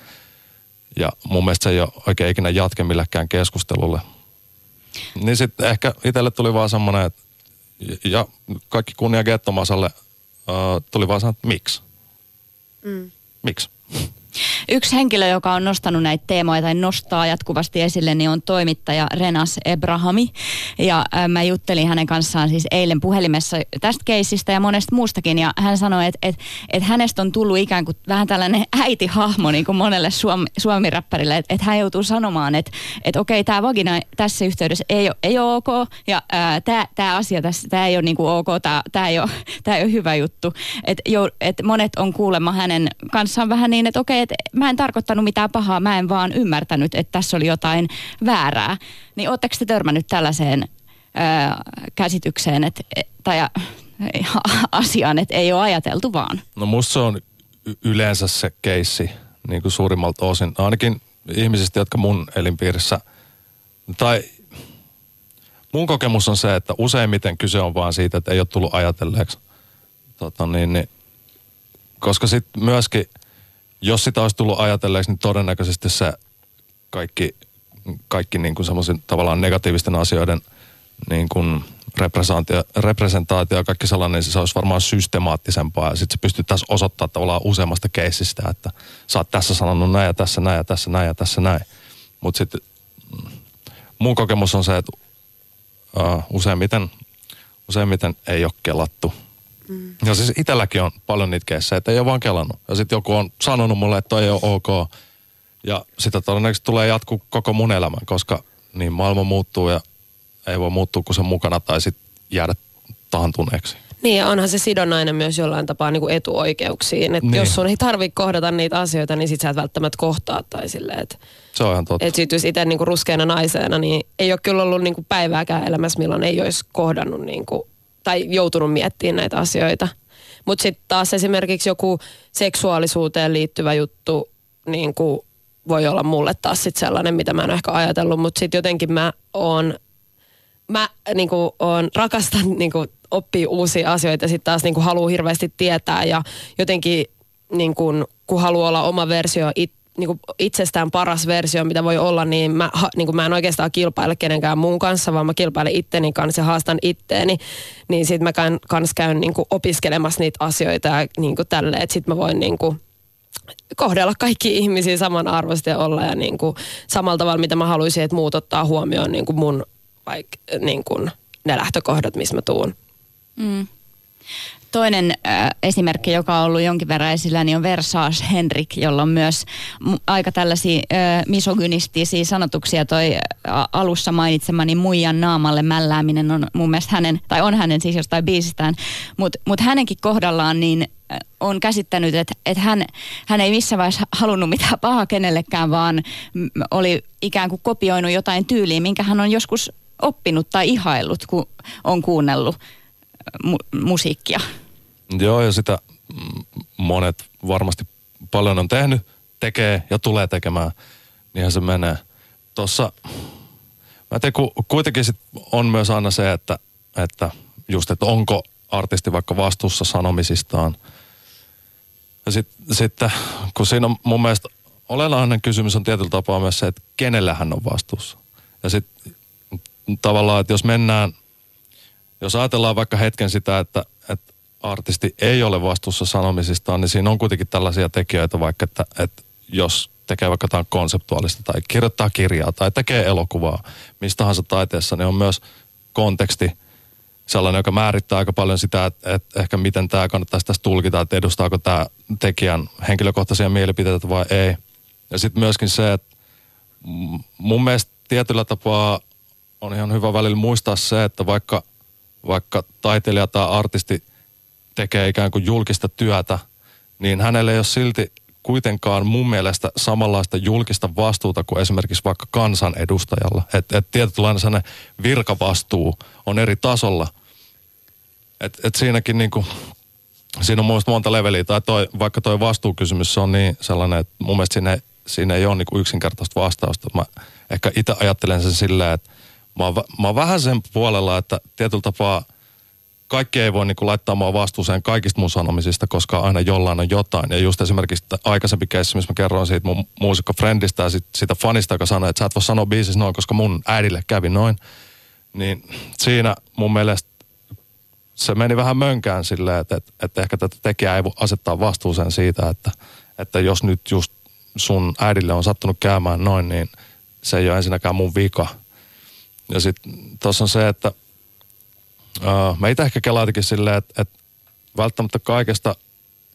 Ja mun mielestä se ei ole oikein ikinä jatke millekään keskustelulle. Niin sitten ehkä itselle tuli vaan semmoinen, että ja kaikki kunnia Gettomasalle uh, tuli vaan sanoa, että miksi? Mm. Miksi? Yksi henkilö, joka on nostanut näitä teemoja tai nostaa jatkuvasti esille, niin on toimittaja Renas Ebrahami. Ja äh, mä juttelin hänen kanssaan siis eilen puhelimessa tästä keisistä ja monesta muustakin. Ja hän sanoi, että et, et hänestä on tullut ikään kuin vähän tällainen äitihahmo niin kuin monelle suomi, suomiräppärille. Että et hän joutuu sanomaan, että et okei, tämä vagina tässä yhteydessä ei ole, ei ole ok. Ja äh, tämä asia tässä, tämä ei ole niin kuin ok, tämä ei, ole, ei ole hyvä juttu. Että et monet on kuulemma hänen kanssaan vähän niin, että okei, että mä en tarkoittanut mitään pahaa, mä en vaan ymmärtänyt, että tässä oli jotain väärää. Niin ootteko te törmännyt tällaiseen ö, käsitykseen että, tai asiaan, että ei ole ajateltu vaan? No musta se on yleensä se keissi niin kuin suurimmalta osin. Ainakin ihmisistä, jotka mun elinpiirissä, tai mun kokemus on se, että useimmiten kyse on vaan siitä, että ei ole tullut ajatelleeksi. Tota niin, niin, koska sitten myöskin – jos sitä olisi tullut ajatelleeksi, niin todennäköisesti se kaikki, kaikki niin kuin semmoisen tavallaan negatiivisten asioiden niin kuin representaatio, ja kaikki sellainen, niin se olisi varmaan systemaattisempaa. Ja sitten se pystyttäisiin osoittamaan tavallaan useammasta keisistä, että sä oot tässä sanonut näin ja tässä näin ja tässä näin ja tässä näin. Mutta sitten mm, mun kokemus on se, että uh, useimmiten, useimmiten ei ole kelattu – Mm. Ja siis itselläkin on paljon niitä keissejä, että ei ole vaan kelannut. Ja sitten joku on sanonut mulle, että toi ei ole ok. Ja sitä todennäköisesti tulee jatkuu koko mun elämän, koska niin maailma muuttuu ja ei voi muuttua kuin sen mukana tai sitten jäädä tahantuneeksi. Niin onhan se sidonnainen myös jollain tapaa niin kuin etuoikeuksiin. Että niin. jos sun ei tarvitse kohdata niitä asioita, niin sit sä et välttämättä kohtaa tai silleen, että... Se on ihan totta. Että sit jos itse niin kuin ruskeana naisena, niin ei ole kyllä ollut niin kuin päivääkään elämässä, milloin ei olisi kohdannut niin kuin tai joutunut miettimään näitä asioita. Mutta sitten taas esimerkiksi joku seksuaalisuuteen liittyvä juttu niin kuin voi olla mulle taas sit sellainen, mitä mä en ehkä ajatellut, mutta sitten jotenkin mä oon, mä niin kuin, oon, rakastan niin kuin, oppia uusia asioita ja sitten taas niin kuin, haluaa hirveästi tietää ja jotenkin niin kuin, kun haluaa olla oma versio it, niin kuin itsestään paras versio, mitä voi olla, niin mä, niin kuin mä en oikeastaan kilpaile kenenkään muun kanssa, vaan mä kilpailen itteni kanssa ja haastan itteeni. Niin sit mä käyn, kans käyn niin kuin opiskelemassa niitä asioita ja niin kuin tälleen, että sit mä voin niin kuin kohdella kaikki ihmisiä samanarvoisesti ja olla ja niin kuin samalla tavalla, mitä mä haluaisin, että muut ottaa huomioon niin kuin mun vaikka niin kuin ne lähtökohdat, missä mä tuun. Mm. Toinen äh, esimerkki, joka on ollut jonkin verran esillä, niin on Versage Henrik, jolla on myös aika tällaisia äh, misogynistisiä sanotuksia. Toi äh, alussa mainitsemani muijan naamalle mällääminen on mun mielestä hänen, tai on hänen siis jostain biisistään, mutta mut hänenkin kohdallaan niin on käsittänyt, että, että hän, hän ei missään vaiheessa halunnut mitään pahaa kenellekään, vaan oli ikään kuin kopioinut jotain tyyliä, minkä hän on joskus oppinut tai ihaillut, kun on kuunnellut mu- musiikkia. Joo, ja sitä monet varmasti paljon on tehnyt, tekee ja tulee tekemään. Niinhän se menee. Tuossa, mä tein, kuitenkin sit on myös aina se, että, että just, että onko artisti vaikka vastuussa sanomisistaan. Ja sitten sit, kun siinä on mun mielestä olennainen kysymys on tietyllä tapaa myös se, että kenellä hän on vastuussa. Ja sitten tavallaan, että jos mennään jos ajatellaan vaikka hetken sitä, että, että artisti ei ole vastuussa sanomisistaan, niin siinä on kuitenkin tällaisia tekijöitä vaikka, että, että jos tekee vaikka jotain konseptuaalista tai kirjoittaa kirjaa tai tekee elokuvaa, mistä tahansa taiteessa, niin on myös konteksti sellainen, joka määrittää aika paljon sitä, että, että ehkä miten tämä kannattaisi tässä tulkita, että edustaako tämä tekijän henkilökohtaisia mielipiteitä vai ei. Ja sitten myöskin se, että mun mielestä tietyllä tapaa on ihan hyvä välillä muistaa se, että vaikka – vaikka taiteilija tai artisti tekee ikään kuin julkista työtä, niin hänelle ei ole silti kuitenkaan mun mielestä samanlaista julkista vastuuta kuin esimerkiksi vaikka kansanedustajalla. Että et tietynlainen sellainen virkavastuu on eri tasolla. et, et siinäkin niinku, siinä on mun monta leveliä, tai toi, vaikka toi vastuukysymys se on niin sellainen, että mun mielestä siinä, siinä ei ole niinku yksinkertaista vastausta. Mä ehkä itse ajattelen sen silleen, että mä oon, mä oon vähän sen puolella, että tietyllä tapaa kaikki ei voi niinku laittaa mua vastuuseen kaikista mun sanomisista, koska aina jollain on jotain. Ja just esimerkiksi aikaisempi keissi, missä mä kerroin siitä mun muusikko-friendistä ja sit, sitä fanista, joka sanoi, että sä et voi sanoa biisissä noin, koska mun äidille kävi noin. Niin siinä mun mielestä se meni vähän mönkään silleen, että, että, että ehkä tätä tekijää ei voi asettaa vastuuseen siitä, että, että jos nyt just sun äidille on sattunut käymään noin, niin se ei ole ensinnäkään mun vika. Ja sitten tuossa on se, että uh, mä itse ehkä kelaatikin silleen, että, että välttämättä kaikesta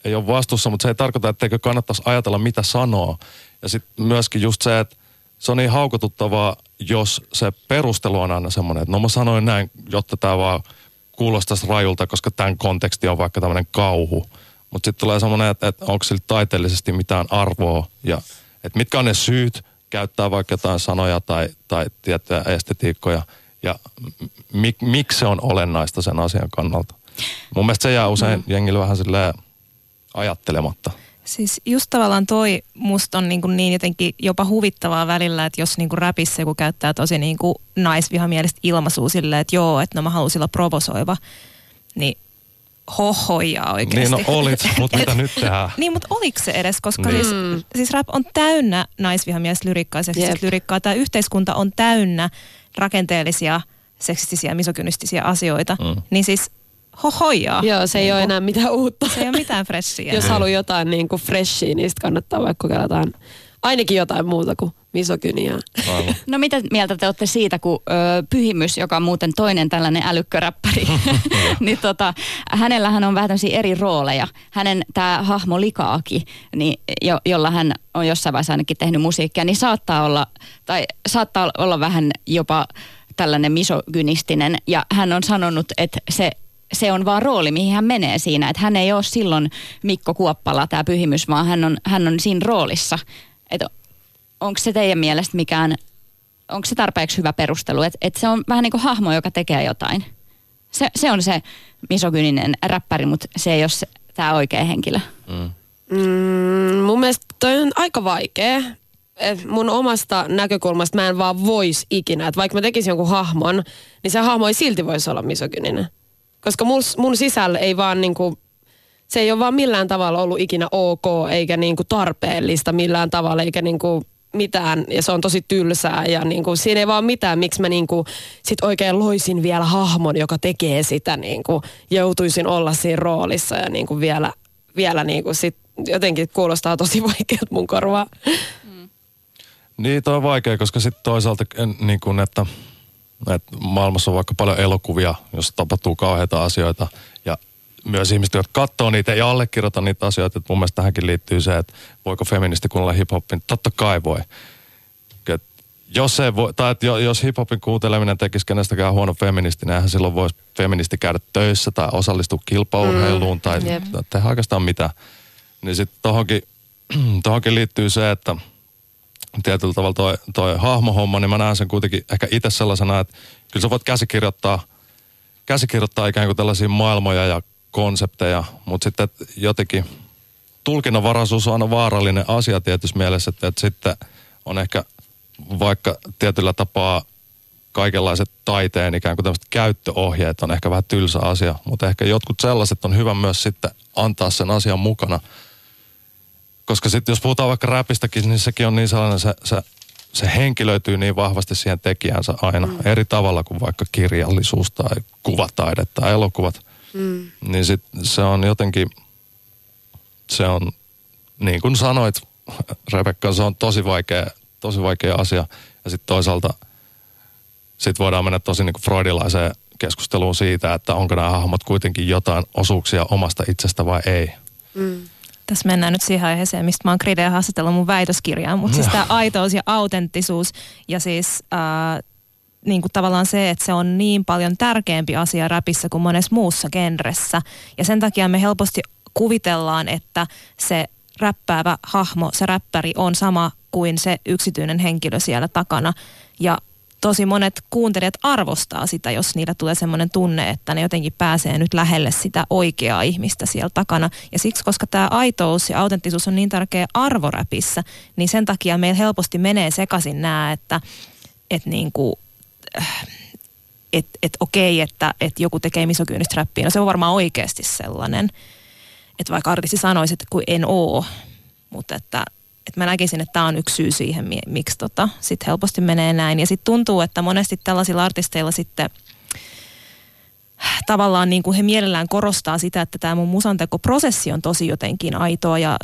ei ole vastuussa, mutta se ei tarkoita, etteikö kannattaisi ajatella, mitä sanoo. Ja sitten myöskin just se, että se on niin haukotuttavaa, jos se perustelu on aina semmoinen, että no mä sanoin näin, jotta tämä vaan kuulostaisi rajulta, koska tämän konteksti on vaikka tämmöinen kauhu. Mutta sitten tulee semmoinen, että, että onko sillä taiteellisesti mitään arvoa ja että mitkä on ne syyt käyttää vaikka jotain sanoja tai, tai tiettyjä estetiikkoja ja mik, miksi se on olennaista sen asian kannalta. Mun mielestä se jää usein mm. jengillä vähän silleen ajattelematta. Siis just tavallaan toi musta on niin, kuin niin jotenkin jopa huvittavaa välillä, että jos niin kuin räpissä joku käyttää tosi niin kuin naisvihamielistä ilmaisua silleen, että joo, että no mä halusin olla provosoiva, niin hohoja oikeasti. Niin no olit, mutta mitä nyt tehdään? Niin, mutta oliko se edes, koska niin. siis, siis rap on täynnä naisvihamielistä lyrikkaa, seksististä lyrikkaa. Tämä yhteiskunta on täynnä rakenteellisia, seksistisiä, misogynistisiä asioita. Mm. Niin siis hohojaa. Joo, se ei niin ole enää mitään uutta. Se ei ole mitään freshia. Jos haluaa jotain niin kuin freshia, niin kannattaa vaikka kokeilla jotain, ainakin jotain muuta kuin misogyniaa. No mitä mieltä te olette siitä, kun ö, Pyhimys, joka on muuten toinen tällainen älykköräppäri, niin tota, hänellähän on vähän eri rooleja. Hänen tämä hahmo Likaaki, niin, jo, jolla hän on jossain vaiheessa ainakin tehnyt musiikkia, niin saattaa olla, tai saattaa olla vähän jopa tällainen misogynistinen. Ja hän on sanonut, että se se on vaan rooli, mihin hän menee siinä. Että hän ei ole silloin Mikko Kuoppala, tämä pyhimys, vaan hän on, hän on siinä roolissa. Että onko se teidän mielestä mikään, onko se tarpeeksi hyvä perustelu, että et se on vähän niin kuin hahmo, joka tekee jotain. Se, se on se misogyninen räppäri, mutta se ei ole tämä oikea henkilö. Mm. Mm, mun mielestä toi on aika vaikea. Et mun omasta näkökulmasta mä en vaan vois ikinä, että vaikka mä tekisin jonkun hahmon, niin se hahmo ei silti voisi olla misogyninen. Koska mun, mun sisällä ei vaan niinku, se ei ole vaan millään tavalla ollut ikinä ok, eikä niinku tarpeellista millään tavalla, eikä niinku mitään, ja se on tosi tylsää, ja niinku, siinä ei vaan mitään, miksi mä niinku sit oikein loisin vielä hahmon, joka tekee sitä, niinku, joutuisin olla siinä roolissa, ja niinku vielä, vielä niinku sit jotenkin kuulostaa tosi vaikealta mun korvaa. Mm. Niin, toi on vaikea, koska sitten toisaalta, niin kun, että että maailmassa on vaikka paljon elokuvia, jos tapahtuu kauheita asioita ja myös ihmiset, jotka katsoo niitä ja allekirjoita niitä asioita, että mun mielestä tähänkin liittyy se, että voiko feministi kuunnella hiphopin. Totta kai voi. Et jos, ei voi, tai että jos hiphopin kuunteleminen tekisi kenestäkään huono feministi, niin eihän silloin voisi feministi käydä töissä tai osallistua kilpaurheiluun mm, tai yep. tehdä oikeastaan mitä. Niin sitten tohonkin, tohonkin liittyy se, että – tietyllä tavalla toi, toi hahmohomma, niin mä näen sen kuitenkin ehkä itse sellaisena, että kyllä sä voit käsikirjoittaa, käsikirjoittaa ikään kuin tällaisia maailmoja ja konsepteja, mutta sitten jotenkin tulkinnanvaraisuus on aina vaarallinen asia tietysti mielessä, että, että sitten on ehkä vaikka tietyllä tapaa kaikenlaiset taiteen ikään kuin tämmöiset käyttöohjeet on ehkä vähän tylsä asia, mutta ehkä jotkut sellaiset on hyvä myös sitten antaa sen asian mukana – koska sitten jos puhutaan vaikka räpistäkin, niin sekin on niin sellainen, se, se, se henkilöityy niin vahvasti siihen tekijänsä aina mm. eri tavalla kuin vaikka kirjallisuus tai kuvataide tai elokuvat. Mm. Niin sit se on jotenkin, se on niin kuin sanoit Rebekka, se on tosi vaikea, tosi vaikea asia. Ja sitten toisaalta sitten voidaan mennä tosi niin kuin freudilaiseen keskusteluun siitä, että onko nämä hahmot kuitenkin jotain osuuksia omasta itsestä vai ei. Mm tässä mennään nyt siihen aiheeseen, mistä mä oon Kridea haastatellut mun väitöskirjaa, mutta siis tämä aitous ja autenttisuus ja siis äh, niin kuin tavallaan se, että se on niin paljon tärkeämpi asia räpissä kuin monessa muussa genressä. Ja sen takia me helposti kuvitellaan, että se räppäävä hahmo, se räppäri on sama kuin se yksityinen henkilö siellä takana. Ja tosi monet kuuntelijat arvostaa sitä, jos niillä tulee semmoinen tunne, että ne jotenkin pääsee nyt lähelle sitä oikeaa ihmistä siellä takana. Ja siksi, koska tämä aitous ja autenttisuus on niin tärkeä arvoräpissä, niin sen takia meillä helposti menee sekaisin nämä, että, että niin kuin, että et okei, että et joku tekee misokyynistä räppiä. No se on varmaan oikeasti sellainen, että vaikka artisti sanoisi, että kun en oo, mutta että et mä näkisin, että tämä on yksi syy siihen, miksi tota, sit helposti menee näin. Ja sitten tuntuu, että monesti tällaisilla artisteilla sitten tavallaan niin kuin he mielellään korostaa sitä, että tämä mun musantekoprosessi on tosi jotenkin aitoa ja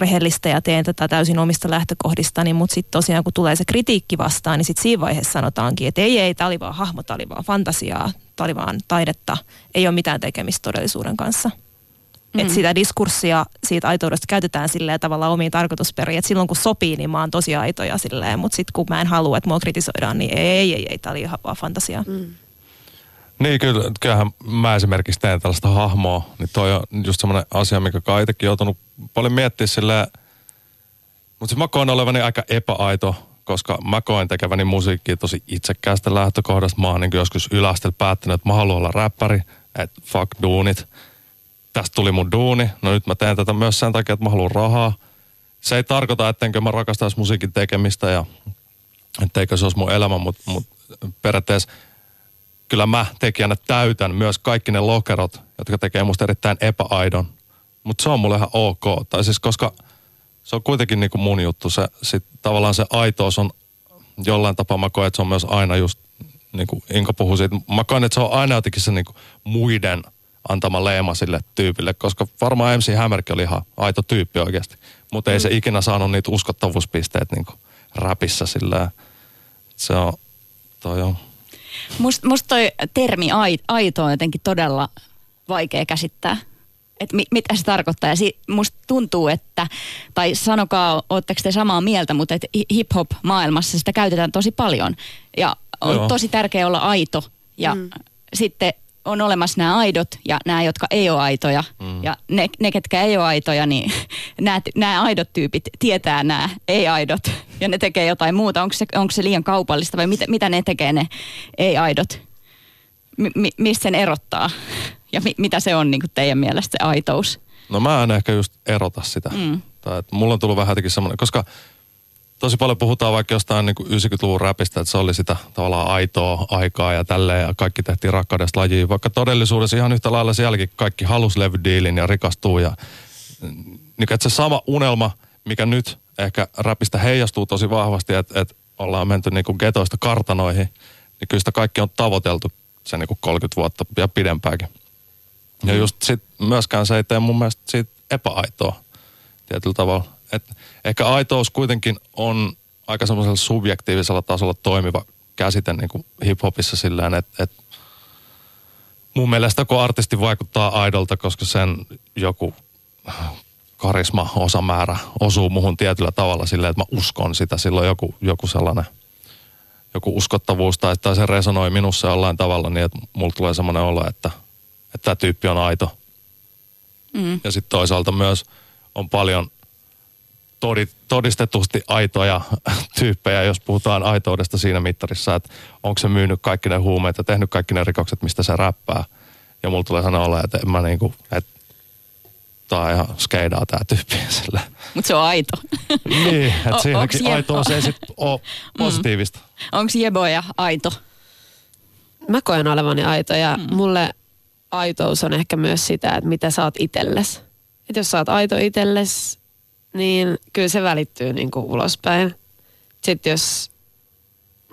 rehellistä ja teen tätä täysin omista lähtökohdistani, mutta sitten tosiaan kun tulee se kritiikki vastaan, niin sitten siinä vaiheessa sanotaankin, että ei, ei, tämä oli vaan hahmo, tämä oli vaan fantasiaa, tämä oli vaan taidetta, ei ole mitään tekemistä todellisuuden kanssa. Mm. Että sitä diskurssia siitä aitoudesta käytetään silleen tavallaan omiin tarkoitusperiin. Että silloin kun sopii, niin mä oon tosi aitoja silleen. Mutta sitten kun mä en halua, että mua kritisoidaan, niin ei, ei, ei, ei tämä oli ihan vaan fantasiaa. Mm. Niin, kyllä, kyllähän mä esimerkiksi teen tällaista hahmoa. Niin toi on just semmoinen asia, mikä kai itsekin joutunut paljon miettiä silleen. Mutta mä koen olevani aika epäaito, koska mä koen tekeväni musiikkia tosi itsekkäästä lähtökohdasta. Mä oon niin joskus yläastel päättänyt, että mä haluan olla räppäri, että fuck duunit tästä tuli mun duuni. No nyt mä teen tätä myös sen takia, että mä haluan rahaa. Se ei tarkoita, ettenkö mä rakastaisi musiikin tekemistä ja etteikö se olisi mun elämä, mutta mut periaatteessa kyllä mä tekijänä täytän myös kaikki ne lokerot, jotka tekee musta erittäin epäaidon. Mutta se on mulle ihan ok. Tai siis koska se on kuitenkin niinku mun juttu. Se, sit, tavallaan se aitous on jollain tapaa mä koen, että se on myös aina just, niin kuin Inka puhui siitä, mä koen, että se on aina jotenkin se niinku muiden – antama leima sille tyypille, koska varmaan MC Hämärkin oli ihan aito tyyppi oikeasti. Mutta ei mm. se ikinä saanut niitä uskottavuuspisteet niin räpissä sillä se on, toi on. Must, musta toi termi aito on jotenkin todella vaikea käsittää. Että mi, mitä se tarkoittaa. Ja si, musta tuntuu, että, tai sanokaa, ootteko te samaa mieltä, mutta että hip-hop-maailmassa sitä käytetään tosi paljon. Ja on Joo. tosi tärkeää olla aito. Ja mm. sitten on olemassa nämä aidot ja nämä, jotka ei ole aitoja. Mm. Ja ne, ne, ketkä ei ole aitoja, niin nämä, nämä aidot tyypit tietää nämä ei-aidot ja ne tekee jotain muuta. Onko se, onko se liian kaupallista vai mitä, mitä ne tekee ne ei-aidot? Mi, mistä sen erottaa? Ja mi, mitä se on niin kuin teidän mielestä se aitous? No mä en ehkä just erota sitä. Mm. Tai, että mulla on tullut vähän jotenkin semmoinen, koska – tosi paljon puhutaan vaikka jostain niin 90-luvun räpistä, että se oli sitä tavallaan aitoa aikaa ja tälleen ja kaikki tehtiin rakkaudesta lajiin. Vaikka todellisuudessa ihan yhtä lailla sielläkin kaikki halus levydiilin ja rikastuu ja niin että se sama unelma, mikä nyt ehkä räpistä heijastuu tosi vahvasti, että, että ollaan menty niin kuin getoista kartanoihin, niin kyllä sitä kaikki on tavoiteltu se niin kuin 30 vuotta ja pidempäänkin. Ja mm. just sit myöskään se ei tee mun mielestä siitä epäaitoa tietyllä tavalla et ehkä aitous kuitenkin on aika semmoisella subjektiivisella tasolla toimiva käsite niin kuin hip-hopissa sillään, että et mun mielestä kun artisti vaikuttaa aidolta, koska sen joku karisma, osamäärä osuu muhun tietyllä tavalla silleen, että mä uskon sitä. Silloin joku, joku sellainen, joku uskottavuus tai, tai se resonoi minussa jollain tavalla niin, että mulla tulee semmoinen olo, että, että tämä tyyppi on aito. Mm. Ja sitten toisaalta myös on paljon todistetusti aitoja tyyppejä, jos puhutaan aitoudesta siinä mittarissa, että onko se myynyt kaikki ne huumeet ja tehnyt kaikki ne rikokset, mistä se räppää. Ja mulla tulee sanoa että en mä niinku, että tää on ihan skeidaa tää tyyppi. Mutta se on aito. niin, että siinäkin aitous ei sit ole mm. positiivista. Mm. Onko Jeboja aito? Mä koen olevani aito ja mm. mulle aitous on ehkä myös sitä, että mitä sä oot itelles. Että jos sä oot aito itelles, niin kyllä se välittyy niin kuin ulospäin. Sitten jos,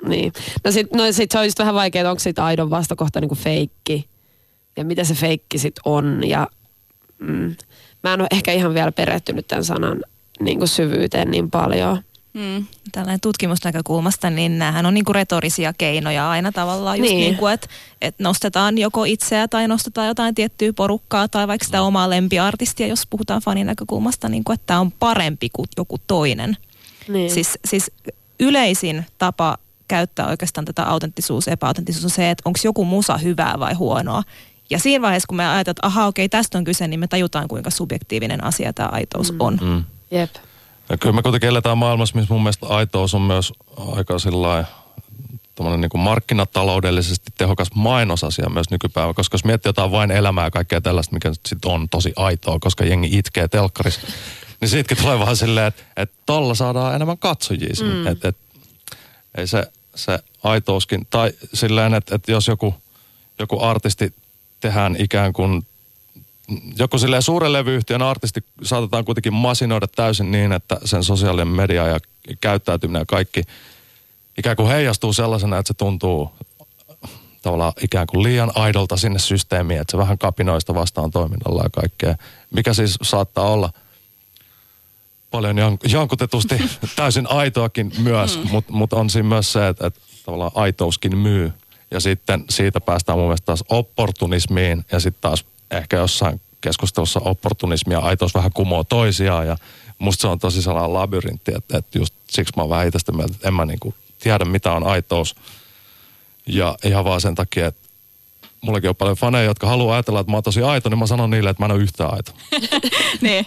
niin. No sit, no sit se on just vähän vaikea, että onko siitä aidon vastakohta niin kuin feikki ja mitä se feikki sitten on. Ja mm, mä en ole ehkä ihan vielä perehtynyt tämän sanan niin kuin syvyyteen niin paljon. Mm. Tällainen tutkimusnäkökulmasta, niin näähän on niinku retorisia keinoja aina tavallaan just niin. niinku, että et nostetaan joko itseä tai nostetaan jotain tiettyä porukkaa tai vaikka sitä omaa lempiartistia, jos puhutaan fanin näkökulmasta, niinku, että tämä on parempi kuin joku toinen. Niin. Siis, siis yleisin tapa käyttää oikeastaan tätä autenttisuus, epäautenttisuus on se, että onko joku musa hyvää vai huonoa. Ja siinä vaiheessa, kun me ajatellaan, että aha, okei, tästä on kyse, niin me tajutaan, kuinka subjektiivinen asia tämä aitous mm. on. Mm. Jep. Ja kyllä me kuitenkin eletään maailmassa, missä mun mielestä aitous on myös aika sillä niin kuin markkinataloudellisesti tehokas mainosasia myös nykypäivä, koska jos miettii jotain vain elämää ja kaikkea tällaista, mikä sitten on tosi aitoa, koska jengi itkee telkkarissa, niin siitäkin tulee vaan silleen, että, että tolla saadaan enemmän katsojia. Mm. Että, että, ei se, se aitouskin, tai silleen, että, että jos joku, joku artisti tehdään ikään kuin joku silleen suuren levyyhtiön artisti saatetaan kuitenkin masinoida täysin niin, että sen sosiaalinen media ja käyttäytyminen ja kaikki ikään kuin heijastuu sellaisena, että se tuntuu tavallaan ikään kuin liian aidolta sinne systeemiin, että se vähän kapinoista vastaan toiminnalla ja kaikkea. Mikä siis saattaa olla paljon jankutetusti täysin aitoakin myös, mm. mutta mut on siinä myös se, että, että tavallaan aitouskin myy. Ja sitten siitä päästään mun mielestä taas opportunismiin ja sitten taas ehkä jossain keskustelussa opportunismi ja aitous vähän kumoo toisiaan ja musta se on tosi sellainen labyrintti, että, että just siksi mä oon vähän itse mieltä, että en mä niinku tiedä mitä on aitous. Ja ihan vaan sen takia, että mullakin on paljon faneja, jotka haluaa ajatella, että mä oon tosi aito, niin mä sanon niille, että mä en ole yhtään aito. niin.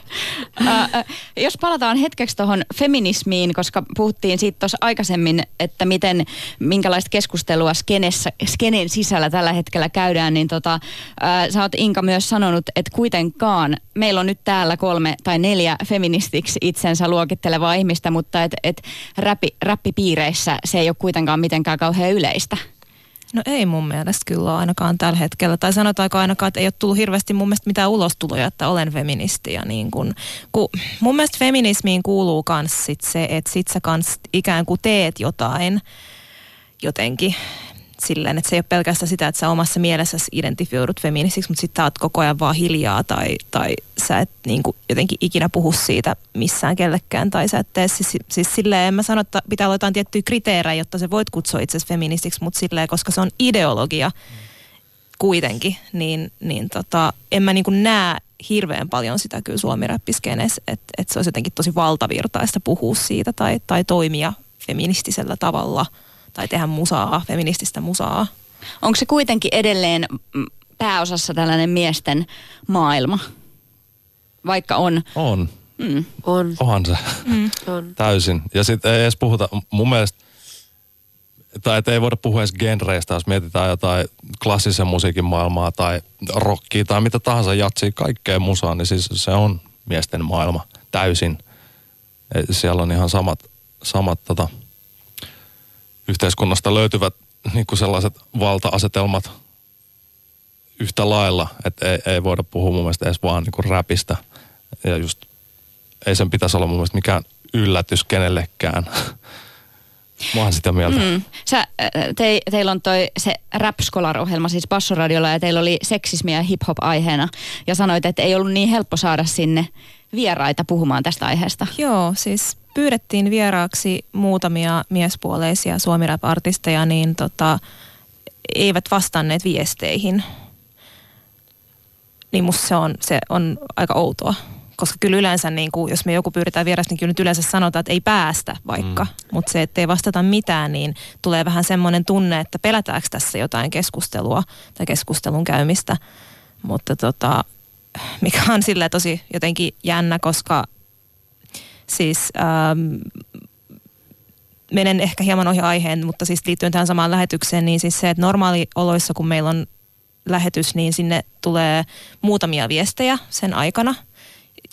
Uh, jos palataan hetkeksi tuohon feminismiin, koska puhuttiin siitä tuossa aikaisemmin, että miten, minkälaista keskustelua skenessä, skenen sisällä tällä hetkellä käydään, niin tota, uh, sä oot Inka myös sanonut, että kuitenkaan meillä on nyt täällä kolme tai neljä feministiksi itsensä luokittelevaa ihmistä, mutta et räppi, räppipiireissä se ei ole kuitenkaan mitenkään kauhean yleistä. No ei mun mielestä kyllä ainakaan tällä hetkellä. Tai sanotaanko ainakaan, että ei ole tullut hirveästi mun mielestä mitään ulostuloja, että olen feministi. Ja niin kun, kun mun mielestä feminismiin kuuluu myös se, että sit sä kans ikään kuin teet jotain jotenkin silleen, että se ei ole pelkästään sitä, että sä omassa mielessäsi identifioidut feministiksi, mutta sitten oot koko ajan vaan hiljaa tai, tai sä et niin kuin jotenkin ikinä puhu siitä missään kellekään tai sä et tee siis, siis silleen, en mä sano, että pitää olla jotain tiettyjä kriteerejä, jotta sä voit kutsua itsesi feministiksi, mutta silleen, koska se on ideologia kuitenkin, niin, niin tota, en mä niin kuin näe hirveän paljon sitä kyllä suomi-räppiskeneessä, että, että se olisi jotenkin tosi valtavirtaista puhua siitä tai, tai toimia feministisellä tavalla – tai tehdä musaa, feminististä musaa. Onko se kuitenkin edelleen pääosassa tällainen miesten maailma? Vaikka on. On. Mm. On. Onhan se. Mm. On. Täysin. Ja sitten ei edes puhuta, mun mielestä, tai että ei voida puhua edes genreistä, jos mietitään jotain klassisen musiikin maailmaa tai rockia tai mitä tahansa jatsia kaikkea musaa, niin siis se on miesten maailma täysin. Siellä on ihan samat, samat tota, yhteiskunnasta löytyvät niin kuin sellaiset valta-asetelmat yhtä lailla, että ei, ei voida puhua mun mielestä edes vaan niin kuin räpistä. Ja just ei sen pitäisi olla mun mielestä mikään yllätys kenellekään. Mä oon sitä mieltä. Mm. Sä, te, teillä on toi se Rap Scholar-ohjelma siis Bassoradiolla ja teillä oli seksismi ja hip-hop aiheena. Ja sanoit, että ei ollut niin helppo saada sinne vieraita puhumaan tästä aiheesta. Joo, siis pyydettiin vieraaksi muutamia miespuoleisia suomirap-artisteja, niin tota, eivät vastanneet viesteihin. Niin musta se on, se on aika outoa. Koska kyllä yleensä, niin kuin, jos me joku pyydetään vierasta, niin kyllä nyt yleensä sanotaan, että ei päästä vaikka. Mm. Mutta se, että ei vastata mitään, niin tulee vähän semmoinen tunne, että pelätäänkö tässä jotain keskustelua tai keskustelun käymistä. Mutta tota, mikä on sille tosi jotenkin jännä, koska Siis ähm, menen ehkä hieman ohi aiheen, mutta siis liittyen tähän samaan lähetykseen, niin siis se, että normaalioloissa, kun meillä on lähetys, niin sinne tulee muutamia viestejä sen aikana.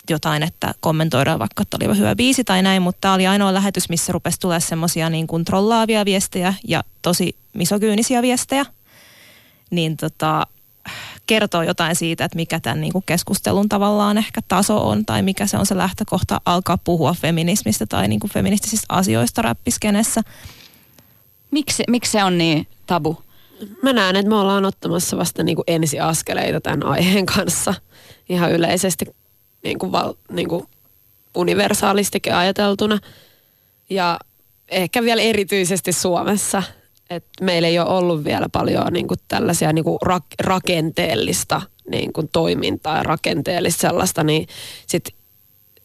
Jotain, että kommentoidaan vaikka, että oli hyvä biisi tai näin, mutta tämä oli ainoa lähetys, missä rupesi tulee semmoisia niin kuin trollaavia viestejä ja tosi misogyynisiä viestejä. Niin tota, kertoo jotain siitä, että mikä tämän niin kuin keskustelun tavallaan ehkä taso on tai mikä se on se lähtökohta alkaa puhua feminismistä tai niin kuin feministisistä asioista räppiskenessä. Miksi, miksi se on niin tabu? Mä näen, että me ollaan ottamassa vasta niin kuin ensiaskeleita tämän aiheen kanssa ihan yleisesti niin kuin val, niin kuin universaalistikin ajateltuna. Ja ehkä vielä erityisesti Suomessa – et meillä ei ole ollut vielä paljon niin kuin tällaisia niin kuin rak, rakenteellista niin kuin toimintaa ja rakenteellista sellaista, niin sit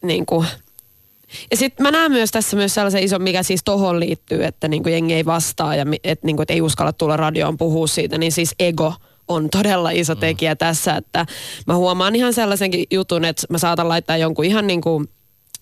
niin kuin, ja sitten mä näen myös tässä myös sellaisen ison, mikä siis tohon liittyy, että niin kuin jengi ei vastaa ja että niin kuin, et ei uskalla tulla radioon puhua siitä, niin siis ego on todella iso mm. tekijä mm. tässä, että mä huomaan ihan sellaisenkin jutun, että mä saatan laittaa jonkun ihan niin kuin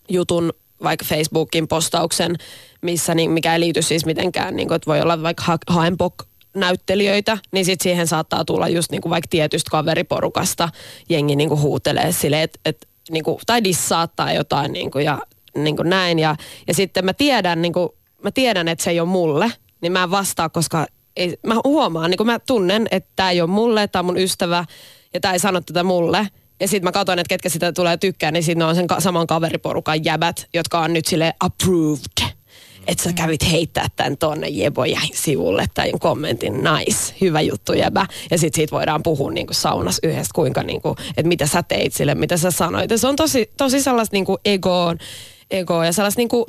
jutun vaikka Facebookin postauksen, missä niin, mikä ei liity siis mitenkään, niin kuin, että voi olla vaikka ha- haenpok näyttelijöitä, niin sitten siihen saattaa tulla just niin kuin vaikka tietystä kaveriporukasta jengi niin kuin huutelee silleen, että et, niin kuin, tai dissaa tai jotain niin kuin, ja niin kuin näin. Ja, ja sitten mä tiedän, niin kuin, mä tiedän, että se ei ole mulle, niin mä en vastaa, koska ei, mä huomaan, niin kuin mä tunnen, että tämä ei ole mulle, tämä on mun ystävä ja tämä ei sano tätä mulle. Ja sitten mä katson, että ketkä sitä tulee tykkää, niin sitten on sen ka- saman kaveriporukan jäbät, jotka on nyt sille approved. Että sä kävit heittää tämän tonne Jeboja sivulle tai kommentin, nice, hyvä juttu jäbä. Ja sitten siitä voidaan puhua niinku saunas yhdessä, kuinka niinku, että mitä sä teit sille, mitä sä sanoit. Ja se on tosi, tosi sellaista niinku egoon, egoa ja sellaista niinku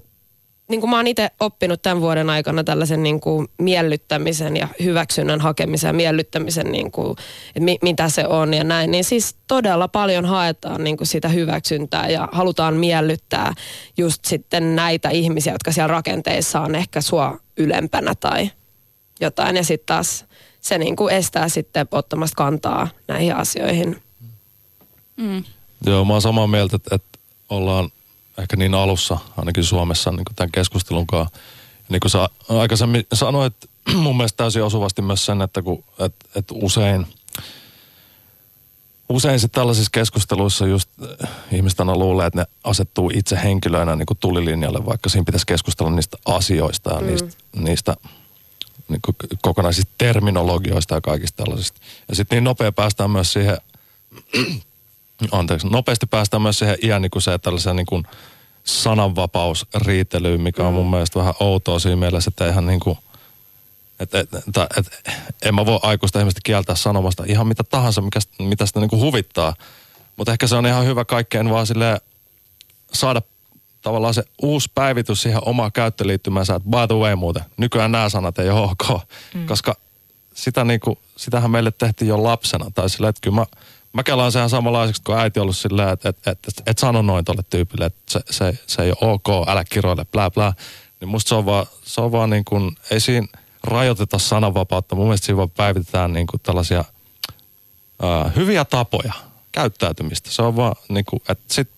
niin kuin mä oon itse oppinut tämän vuoden aikana tällaisen niin kuin miellyttämisen ja hyväksynnän hakemisen ja miellyttämisen, niin kuin, että mi, mitä se on ja näin, niin siis todella paljon haetaan niin kuin sitä hyväksyntää ja halutaan miellyttää just sitten näitä ihmisiä, jotka siellä rakenteissa on ehkä sua ylempänä tai jotain. Ja sitten taas se niin kuin estää sitten ottamasta kantaa näihin asioihin. Mm. Joo, mä oon samaa mieltä, että, että ollaan ehkä niin alussa, ainakin Suomessa niin kuin tämän keskustelun kanssa. Niin kuin sä aikaisemmin sanoit, mun mielestä täysin osuvasti myös sen, että kun, et, et usein, usein sitten tällaisissa keskusteluissa just äh, ihmiset aina luulee, että ne asettuu itse henkilöinä niin kuin tulilinjalle, vaikka siinä pitäisi keskustella niistä asioista ja mm. niistä, niistä niin kuin kokonaisista terminologioista ja kaikista tällaisista. Ja sitten niin nopea päästään myös siihen anteeksi, nopeasti päästään myös siihen iän niin kuin se tällaisen niin kuin sananvapausriitelyyn, mikä on mun mm. mielestä vähän outoa siinä mielessä, että ihan niin kuin, että, että, että, että en mä voi aikuista ihmistä kieltää sanomasta ihan mitä tahansa, mikä, mitä sitä niin kuin huvittaa. Mutta ehkä se on ihan hyvä kaikkeen vaan sille saada tavallaan se uusi päivitys siihen omaan käyttöliittymänsä, että by the way muuten, nykyään nämä sanat ei ole ok, mm. koska sitä niin kuin, sitähän meille tehtiin jo lapsena, tai sille, että kyllä mä, mä kelaan sehän samanlaiseksi, kun äiti ollut silleen, että et, et, et, et sano noin tolle tyypille, että se, se, se ei ole ok, älä kiroile, blää blää. Niin musta se on vaan, se on vaan niin kuin, ei siinä rajoiteta sananvapautta. Mun mielestä siinä vaan päivitetään niin kuin tällaisia ää, hyviä tapoja, käyttäytymistä. Se on vaan niin kuin, että sit,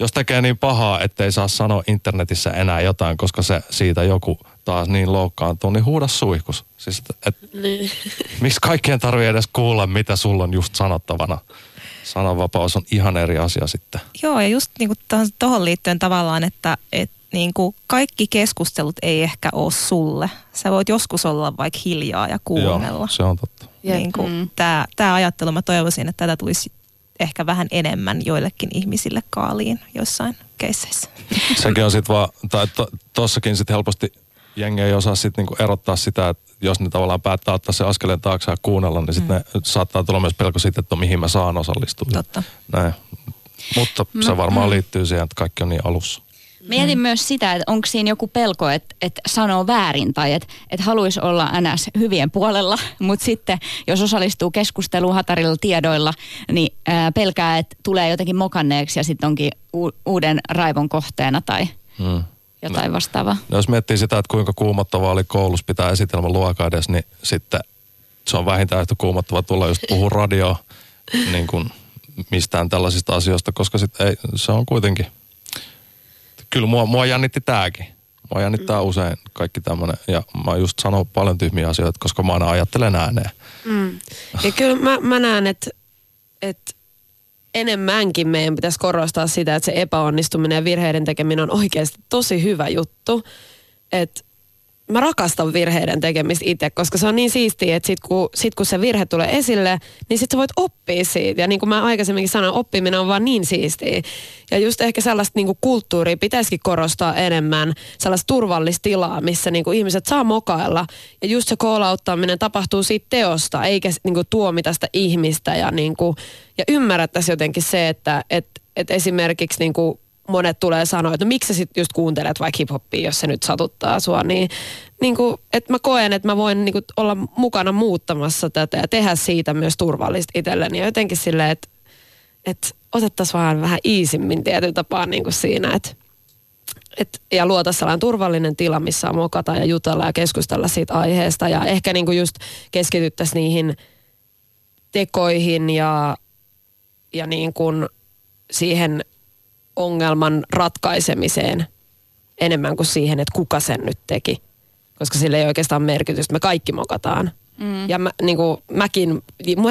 jos tekee niin pahaa, ettei saa sanoa internetissä enää jotain, koska se siitä joku taas niin loukkaantuu, niin huuda suihkus. Siis, et, et, niin. miksi kaikkien tarvii edes kuulla, mitä sulla on just sanottavana? Sananvapaus on ihan eri asia sitten. Joo, ja just niin tuohon liittyen tavallaan, että et, niin kuin kaikki keskustelut ei ehkä ole sulle. Sä voit joskus olla vaikka hiljaa ja kuunnella. Joo, se on totta. Niin kuin, mm. Tämä, tämä ajattelu, mä toivoisin, että tätä tulisi ehkä vähän enemmän joillekin ihmisille kaaliin jossain keisseissä. Sekin on sitten vaan, tai tossakin sitten helposti jengi ei osaa sitten niinku erottaa sitä, että jos ne tavallaan päättää ottaa se askeleen taakse ja kuunnella, niin sitten mm. saattaa tulla myös pelko siitä, että mihin mä saan osallistua. Totta. Näin. Mutta no, se varmaan mm. liittyy siihen, että kaikki on niin alussa. Mietin mm. myös sitä, että onko siinä joku pelko, että, että sanoo väärin tai että, että haluaisi olla NS hyvien puolella, mutta sitten jos osallistuu keskusteluun hatarilla tiedoilla, niin ää, pelkää, että tulee jotenkin mokanneeksi ja sitten onkin u- uuden raivon kohteena tai... Mm jotain no, vastaavaa. No, jos miettii sitä, että kuinka kuumottavaa oli koulussa pitää esitelmä luokaa edes, niin sitten se on vähintään yhtä kuumottavaa tulla just puhua radio niin kuin mistään tällaisista asioista, koska sit ei, se on kuitenkin, kyllä mua, mua jännitti tääkin. Mua jännittää mm. usein kaikki tämmöinen, ja mä just sanon paljon tyhmiä asioita, koska mä aina ajattelen ääneen. Mm. Ja kyllä mä, mä näen, että, että enemmänkin meidän pitäisi korostaa sitä, että se epäonnistuminen ja virheiden tekeminen on oikeasti tosi hyvä juttu. Että mä rakastan virheiden tekemistä itse, koska se on niin siistiä, että sit kun, sit kun se virhe tulee esille, niin sit sä voit oppia siitä. Ja niin kuin mä aikaisemminkin sanoin, oppiminen on vaan niin siistiä. Ja just ehkä sellaista niin kulttuuria pitäisikin korostaa enemmän, sellaista turvallista tilaa, missä niin ihmiset saa mokailla. Ja just se koolauttaminen tapahtuu siitä teosta, eikä niin tuomita sitä ihmistä. Ja, niin kuin, ja ymmärrettäisiin jotenkin se, että et, et esimerkiksi niin kuin monet tulee sanoa, että no miksi sä sit just kuuntelet vaikka hiphoppia, jos se nyt satuttaa sua, niin, niin kuin, että mä koen, että mä voin niin kuin, olla mukana muuttamassa tätä ja tehdä siitä myös turvallista itselleni. Ja jotenkin silleen, että, että otettaisiin vaan vähän iisimmin tietyllä tapaa niin kuin siinä, että et, ja luota sellainen turvallinen tila, missä on mokata ja jutella ja keskustella siitä aiheesta. Ja ehkä niin kuin just keskityttäisiin niihin tekoihin ja, ja niin siihen ongelman ratkaisemiseen enemmän kuin siihen, että kuka sen nyt teki. Koska sillä ei oikeastaan merkitystä. Me kaikki mokataan. Mm. Ja mä, niin kuin, mäkin,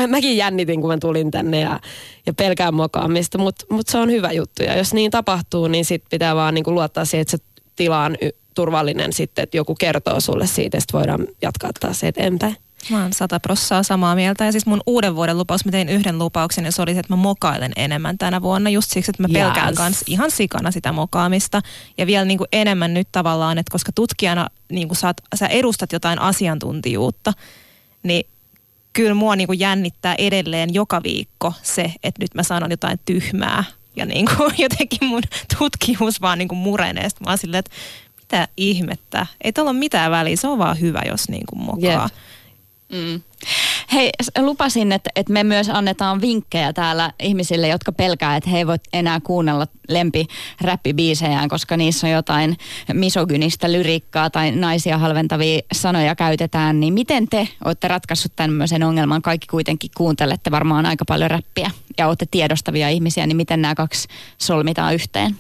mäkin jännitin, kun mä tulin tänne ja, ja pelkään mokaamista, mutta mut se on hyvä juttu. Ja jos niin tapahtuu, niin sit pitää vaan niin kuin luottaa siihen, että se tila on y- turvallinen sitten, että joku kertoo sulle siitä sitten voidaan jatkaa taas eteenpäin. Mä oon sata prossaa samaa mieltä. Ja siis mun uuden vuoden lupaus, mä tein yhden lupauksen ja se oli se, että mä mokailen enemmän tänä vuonna. Just siksi, että mä pelkään yes. kanssa ihan sikana sitä mokaamista. Ja vielä niin kuin enemmän nyt tavallaan, että koska tutkijana niin kuin saat, sä edustat jotain asiantuntijuutta, niin kyllä mua niin kuin jännittää edelleen joka viikko se, että nyt mä sanon jotain tyhmää. Ja niin kuin jotenkin mun tutkimus vaan niin kuin murenee. Sitten mä oon silleen, että mitä ihmettä. Ei tuolla ole mitään väliä, se on vaan hyvä, jos niin kuin mokaa. Yeah. Mm. Hei, lupasin, että, että me myös annetaan vinkkejä täällä ihmisille, jotka pelkää, että he ei voi enää kuunnella lempi räppibiisejään, koska niissä on jotain misogynistä lyriikkaa tai naisia halventavia sanoja käytetään. Niin miten te olette ratkaissut tämmöisen ongelman? Kaikki kuitenkin kuuntelette varmaan aika paljon räppiä ja olette tiedostavia ihmisiä, niin miten nämä kaksi solmitaan yhteen?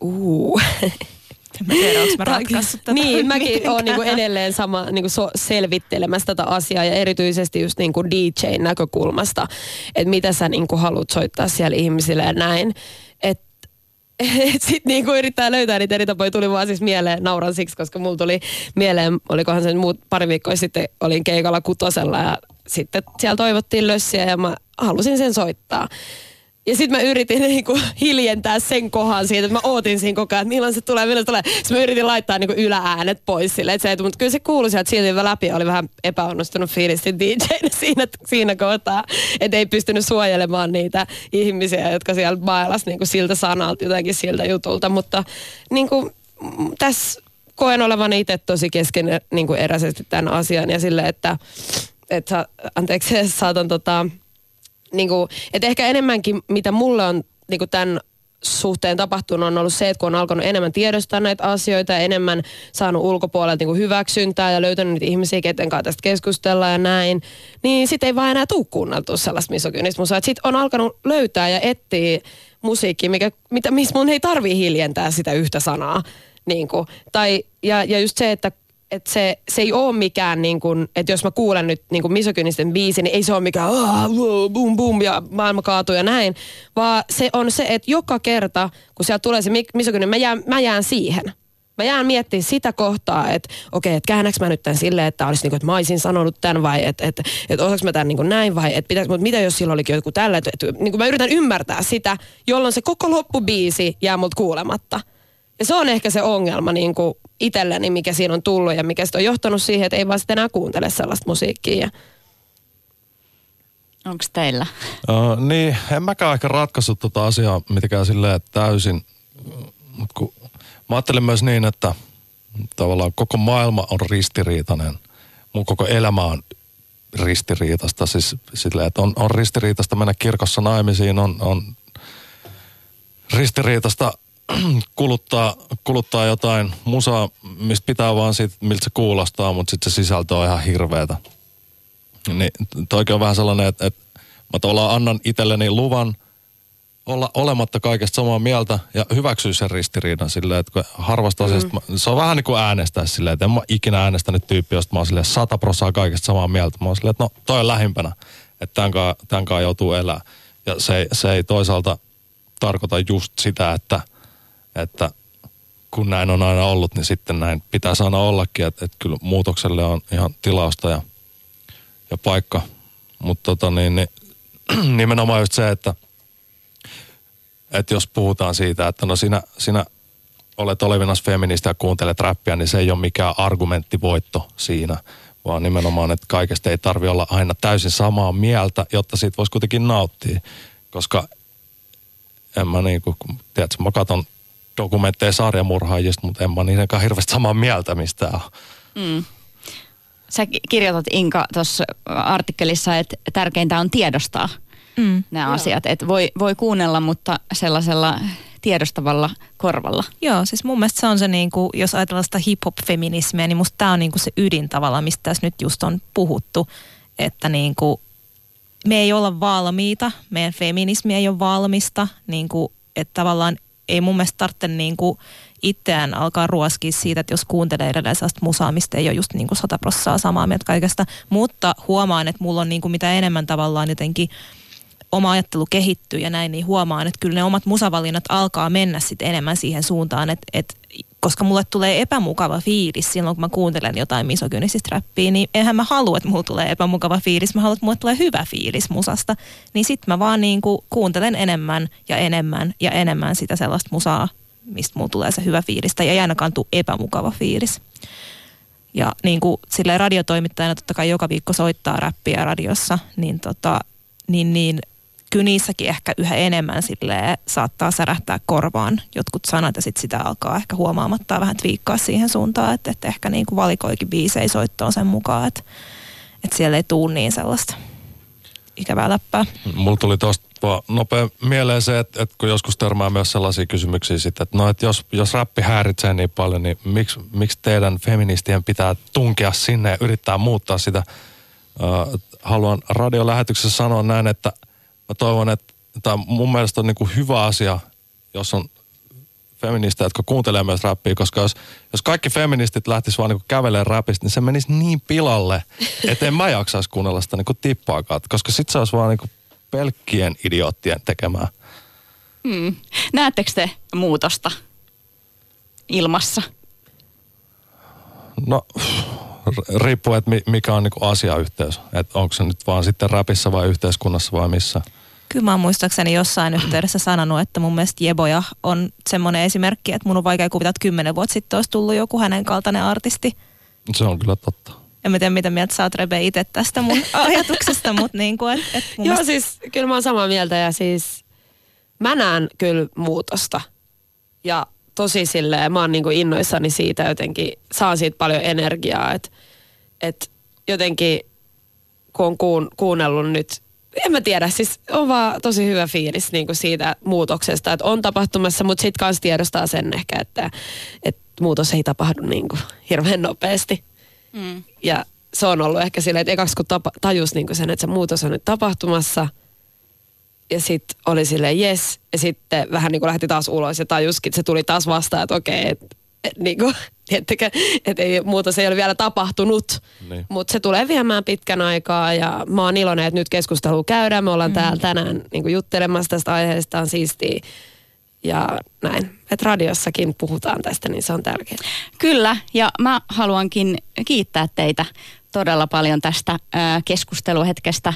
Uh. Mä tiedä, onko mä ratkaissut tätä. Niin, mäkin olen niinku edelleen sama niinku so, selvittelemässä tätä asiaa ja erityisesti just niinku DJ-näkökulmasta, että mitä sä niinku haluat soittaa siellä ihmisille ja näin. Että et sit niinku yrittää löytää niitä eri tapoja. Tuli vaan siis mieleen, nauran siksi, koska mulla tuli mieleen, olikohan se muut pari viikkoa sitten, olin keikalla kutosella ja sitten siellä toivottiin lössiä ja mä halusin sen soittaa. Ja sitten mä yritin niinku hiljentää sen kohan siitä, että mä ootin siinä koko ajan, että milloin se tulee, milloin se tulee. Sitten mä yritin laittaa niinku ylääänet pois sille, että se ei mutta kyllä se kuului sieltä silti läpi. Oli vähän epäonnistunut fiilis DJ siinä, siinä kohtaa, että ei pystynyt suojelemaan niitä ihmisiä, jotka siellä bailas niinku siltä sanalta, jotenkin siltä jutulta. Mutta niinku, tässä koen olevan itse tosi kesken niin eräisesti tämän asian ja sille, että, että anteeksi, saatan tota, niin kuin, että ehkä enemmänkin mitä mulle on niin kuin tämän suhteen tapahtunut on ollut se, että kun on alkanut enemmän tiedostaa näitä asioita ja enemmän saanut ulkopuolelta niin hyväksyntää ja löytänyt niitä ihmisiä, keten kanssa tästä keskustella ja näin, niin sitten ei vaan enää tuu kuunneltua sellaista misogynistä musaa. Sitten on alkanut löytää ja etsiä musiikkia, mikä, mitä, missä mun ei tarvii hiljentää sitä yhtä sanaa. Niin kuin, tai, ja, ja just se, että että se, se ei ole mikään, niin kuin, että jos mä kuulen nyt niin kuin misogynisten biisi, niin ei se ole mikään boom boom ja maailma kaatuu ja näin, vaan se on se, että joka kerta, kun siellä tulee se misogyni, mä jään, mä jään siihen. Mä jään miettimään sitä kohtaa, että okei, että käännäks mä nyt tämän silleen, että olisi niin kuin, että mä olisin sanonut tämän vai että, että, että osaanko mä tämän niin kuin näin vai että pitäis, mutta mitä jos sillä olikin joku tällä, että, että niin kuin mä yritän ymmärtää sitä, jolloin se koko loppubiisi jää multa kuulematta. Ja se on ehkä se ongelma niin kuin itselleni, mikä siinä on tullut ja mikä on johtanut siihen, että ei vaan sitten enää kuuntele sellaista musiikkia. Onko teillä? Uh, niin, en mäkään ehkä ratkaissut tuota asiaa mitenkään silleen täysin. Mut kun, mä ajattelen myös niin, että tavallaan koko maailma on ristiriitainen. Mun koko elämä on ristiriitasta. Siis silleen, että on, on ristiriitasta mennä kirkossa naimisiin, on, on ristiriitasta kuluttaa, kuluttaa jotain musaa, mistä pitää vaan siitä, miltä se kuulostaa, mutta sitten se sisältö on ihan hirveetä. Niin toikin on vähän sellainen, että, että mä tavallaan annan itselleni luvan olla olematta kaikesta samaa mieltä ja hyväksyä sen ristiriidan silleen, että harvasta mm. asiasta, se on vähän niin kuin äänestää silleen, että en mä ikinä äänestänyt tyyppi, josta mä oon silleen sata prossaa kaikesta samaa mieltä. Mä oon silleen, että no toi on lähimpänä, että tämän kanssa, tämän kanssa joutuu elää. Ja se, se ei toisaalta tarkoita just sitä, että – että kun näin on aina ollut, niin sitten näin pitää aina ollakin, että, että kyllä muutokselle on ihan tilausta ja, ja paikka. Mutta tota niin, niin, nimenomaan just se, että, että jos puhutaan siitä, että no sinä, sinä olet olevinas feministi ja kuuntelet räppiä, niin se ei ole mikään argumenttivoitto siinä, vaan nimenomaan, että kaikesta ei tarvi olla aina täysin samaa mieltä, jotta siitä voisi kuitenkin nauttia. Koska en mä niin kuin, tiedätkö, mä katson dokumentteja sarjamurhaajista, mutta en mä niidenkään hirveästi samaa mieltä mistään. Mm. Sä kirjoitat Inka tuossa artikkelissa, että tärkeintä on tiedostaa mm. nämä Joo. asiat. Että voi, voi kuunnella, mutta sellaisella tiedostavalla korvalla. Joo, siis mun mielestä se on se, niin kuin, jos ajatellaan sitä hip-hop-feminismiä, niin musta tämä on niin kuin se ydin tavalla, mistä tässä nyt just on puhuttu, että niin kuin, me ei olla valmiita, meidän feminismi ei ole valmista, niin kuin että tavallaan ei mun mielestä tarvitse niin kuin itseään alkaa ruoskia siitä, että jos kuuntelee edelleen sellaista musaa, mistä ei ole just niin kuin sata prossaa samaa mieltä kaikesta, mutta huomaan, että mulla on niin kuin mitä enemmän tavallaan jotenkin oma ajattelu kehittyy ja näin, niin huomaan, että kyllä ne omat musavalinnat alkaa mennä sitten enemmän siihen suuntaan, että, että koska mulle tulee epämukava fiilis silloin, kun mä kuuntelen jotain misogynististä räppiä, niin eihän mä halua, että mulle tulee epämukava fiilis, mä haluan, että mulle tulee hyvä fiilis musasta. Niin sit mä vaan niin kuin kuuntelen enemmän ja enemmän ja enemmän sitä sellaista musaa, mistä mulle tulee se hyvä fiilis, tai ei ainakaan tule epämukava fiilis. Ja niin kuin silleen radiotoimittajana totta kai joka viikko soittaa räppiä radiossa, niin, tota, niin, niin kyllä niissäkin ehkä yhä enemmän sille saattaa särähtää korvaan jotkut sanat ja sitten sitä alkaa ehkä huomaamatta vähän twiikkaa siihen suuntaan, että, että ehkä niin kuin valikoikin biisei soittoon sen mukaan, että, että siellä ei tuu niin sellaista ikävää läppää. Mulla tuli tuosta nopea mieleen se, että, että kun joskus törmää myös sellaisia kysymyksiä sitten, että no, että jos, jos räppi häiritsee niin paljon, niin miksi, miksi teidän feministien pitää tunkea sinne ja yrittää muuttaa sitä? Haluan radiolähetyksessä sanoa näin, että – mä toivon, että tämä mun mielestä on niin kuin hyvä asia, jos on feministejä, jotka kuuntelee myös räppiä, koska jos, jos kaikki feministit lähtis vaan niin kävelemään räpistä, niin se menisi niin pilalle, että en mä jaksaisi kuunnella sitä niin tippaakaan, koska sit se olisi vaan niin pelkkien idioottien tekemää. Hmm. Näettekö te muutosta ilmassa? No, riippuu, että mikä on niin asiayhteys. Että onko se nyt vaan sitten räpissä vai yhteiskunnassa vai missä. Kyllä mä oon muistaakseni jossain yhteydessä sanonut, että mun mielestä Jeboja on semmoinen esimerkki, että mun on vaikea kuvitella, että kymmenen vuotta sitten olisi tullut joku hänen kaltainen artisti. Se on kyllä totta. En mä tiedä, mitä mieltä sä oot Rebe itse tästä mun ajatuksesta, mutta niin kuin, et, et Joo, mielestä... siis kyllä mä oon samaa mieltä ja siis mä näen kyllä muutosta. Ja tosi silleen, mä oon niin kuin innoissani siitä jotenkin, saan siitä paljon energiaa, että et jotenkin kun on kuun, kuunnellut nyt en mä tiedä, siis on vaan tosi hyvä fiilis niin kuin siitä muutoksesta, että on tapahtumassa, mutta sitten kanssa tiedostaa sen ehkä, että, että muutos ei tapahdu niin kuin hirveän nopeasti. Mm. Ja se on ollut ehkä silleen, että ekaksi kun tapa, tajus niin kuin sen, että se muutos on nyt tapahtumassa, ja sitten oli silleen yes, ja sitten vähän niin kuin lähti taas ulos ja tajuskin, että se tuli taas vastaan, että okei, okay, että et, niin kuin, Tiettäkö, että ei, muutos ei ole vielä tapahtunut, niin. mutta se tulee viemään pitkän aikaa ja mä oon iloinen, että nyt keskustelu käydään. Me ollaan mm. täällä tänään niin kuin juttelemassa tästä aiheesta, on siistiä ja näin. Että radiossakin puhutaan tästä, niin se on tärkeää. Kyllä, ja mä haluankin kiittää teitä todella paljon tästä keskusteluhetkestä.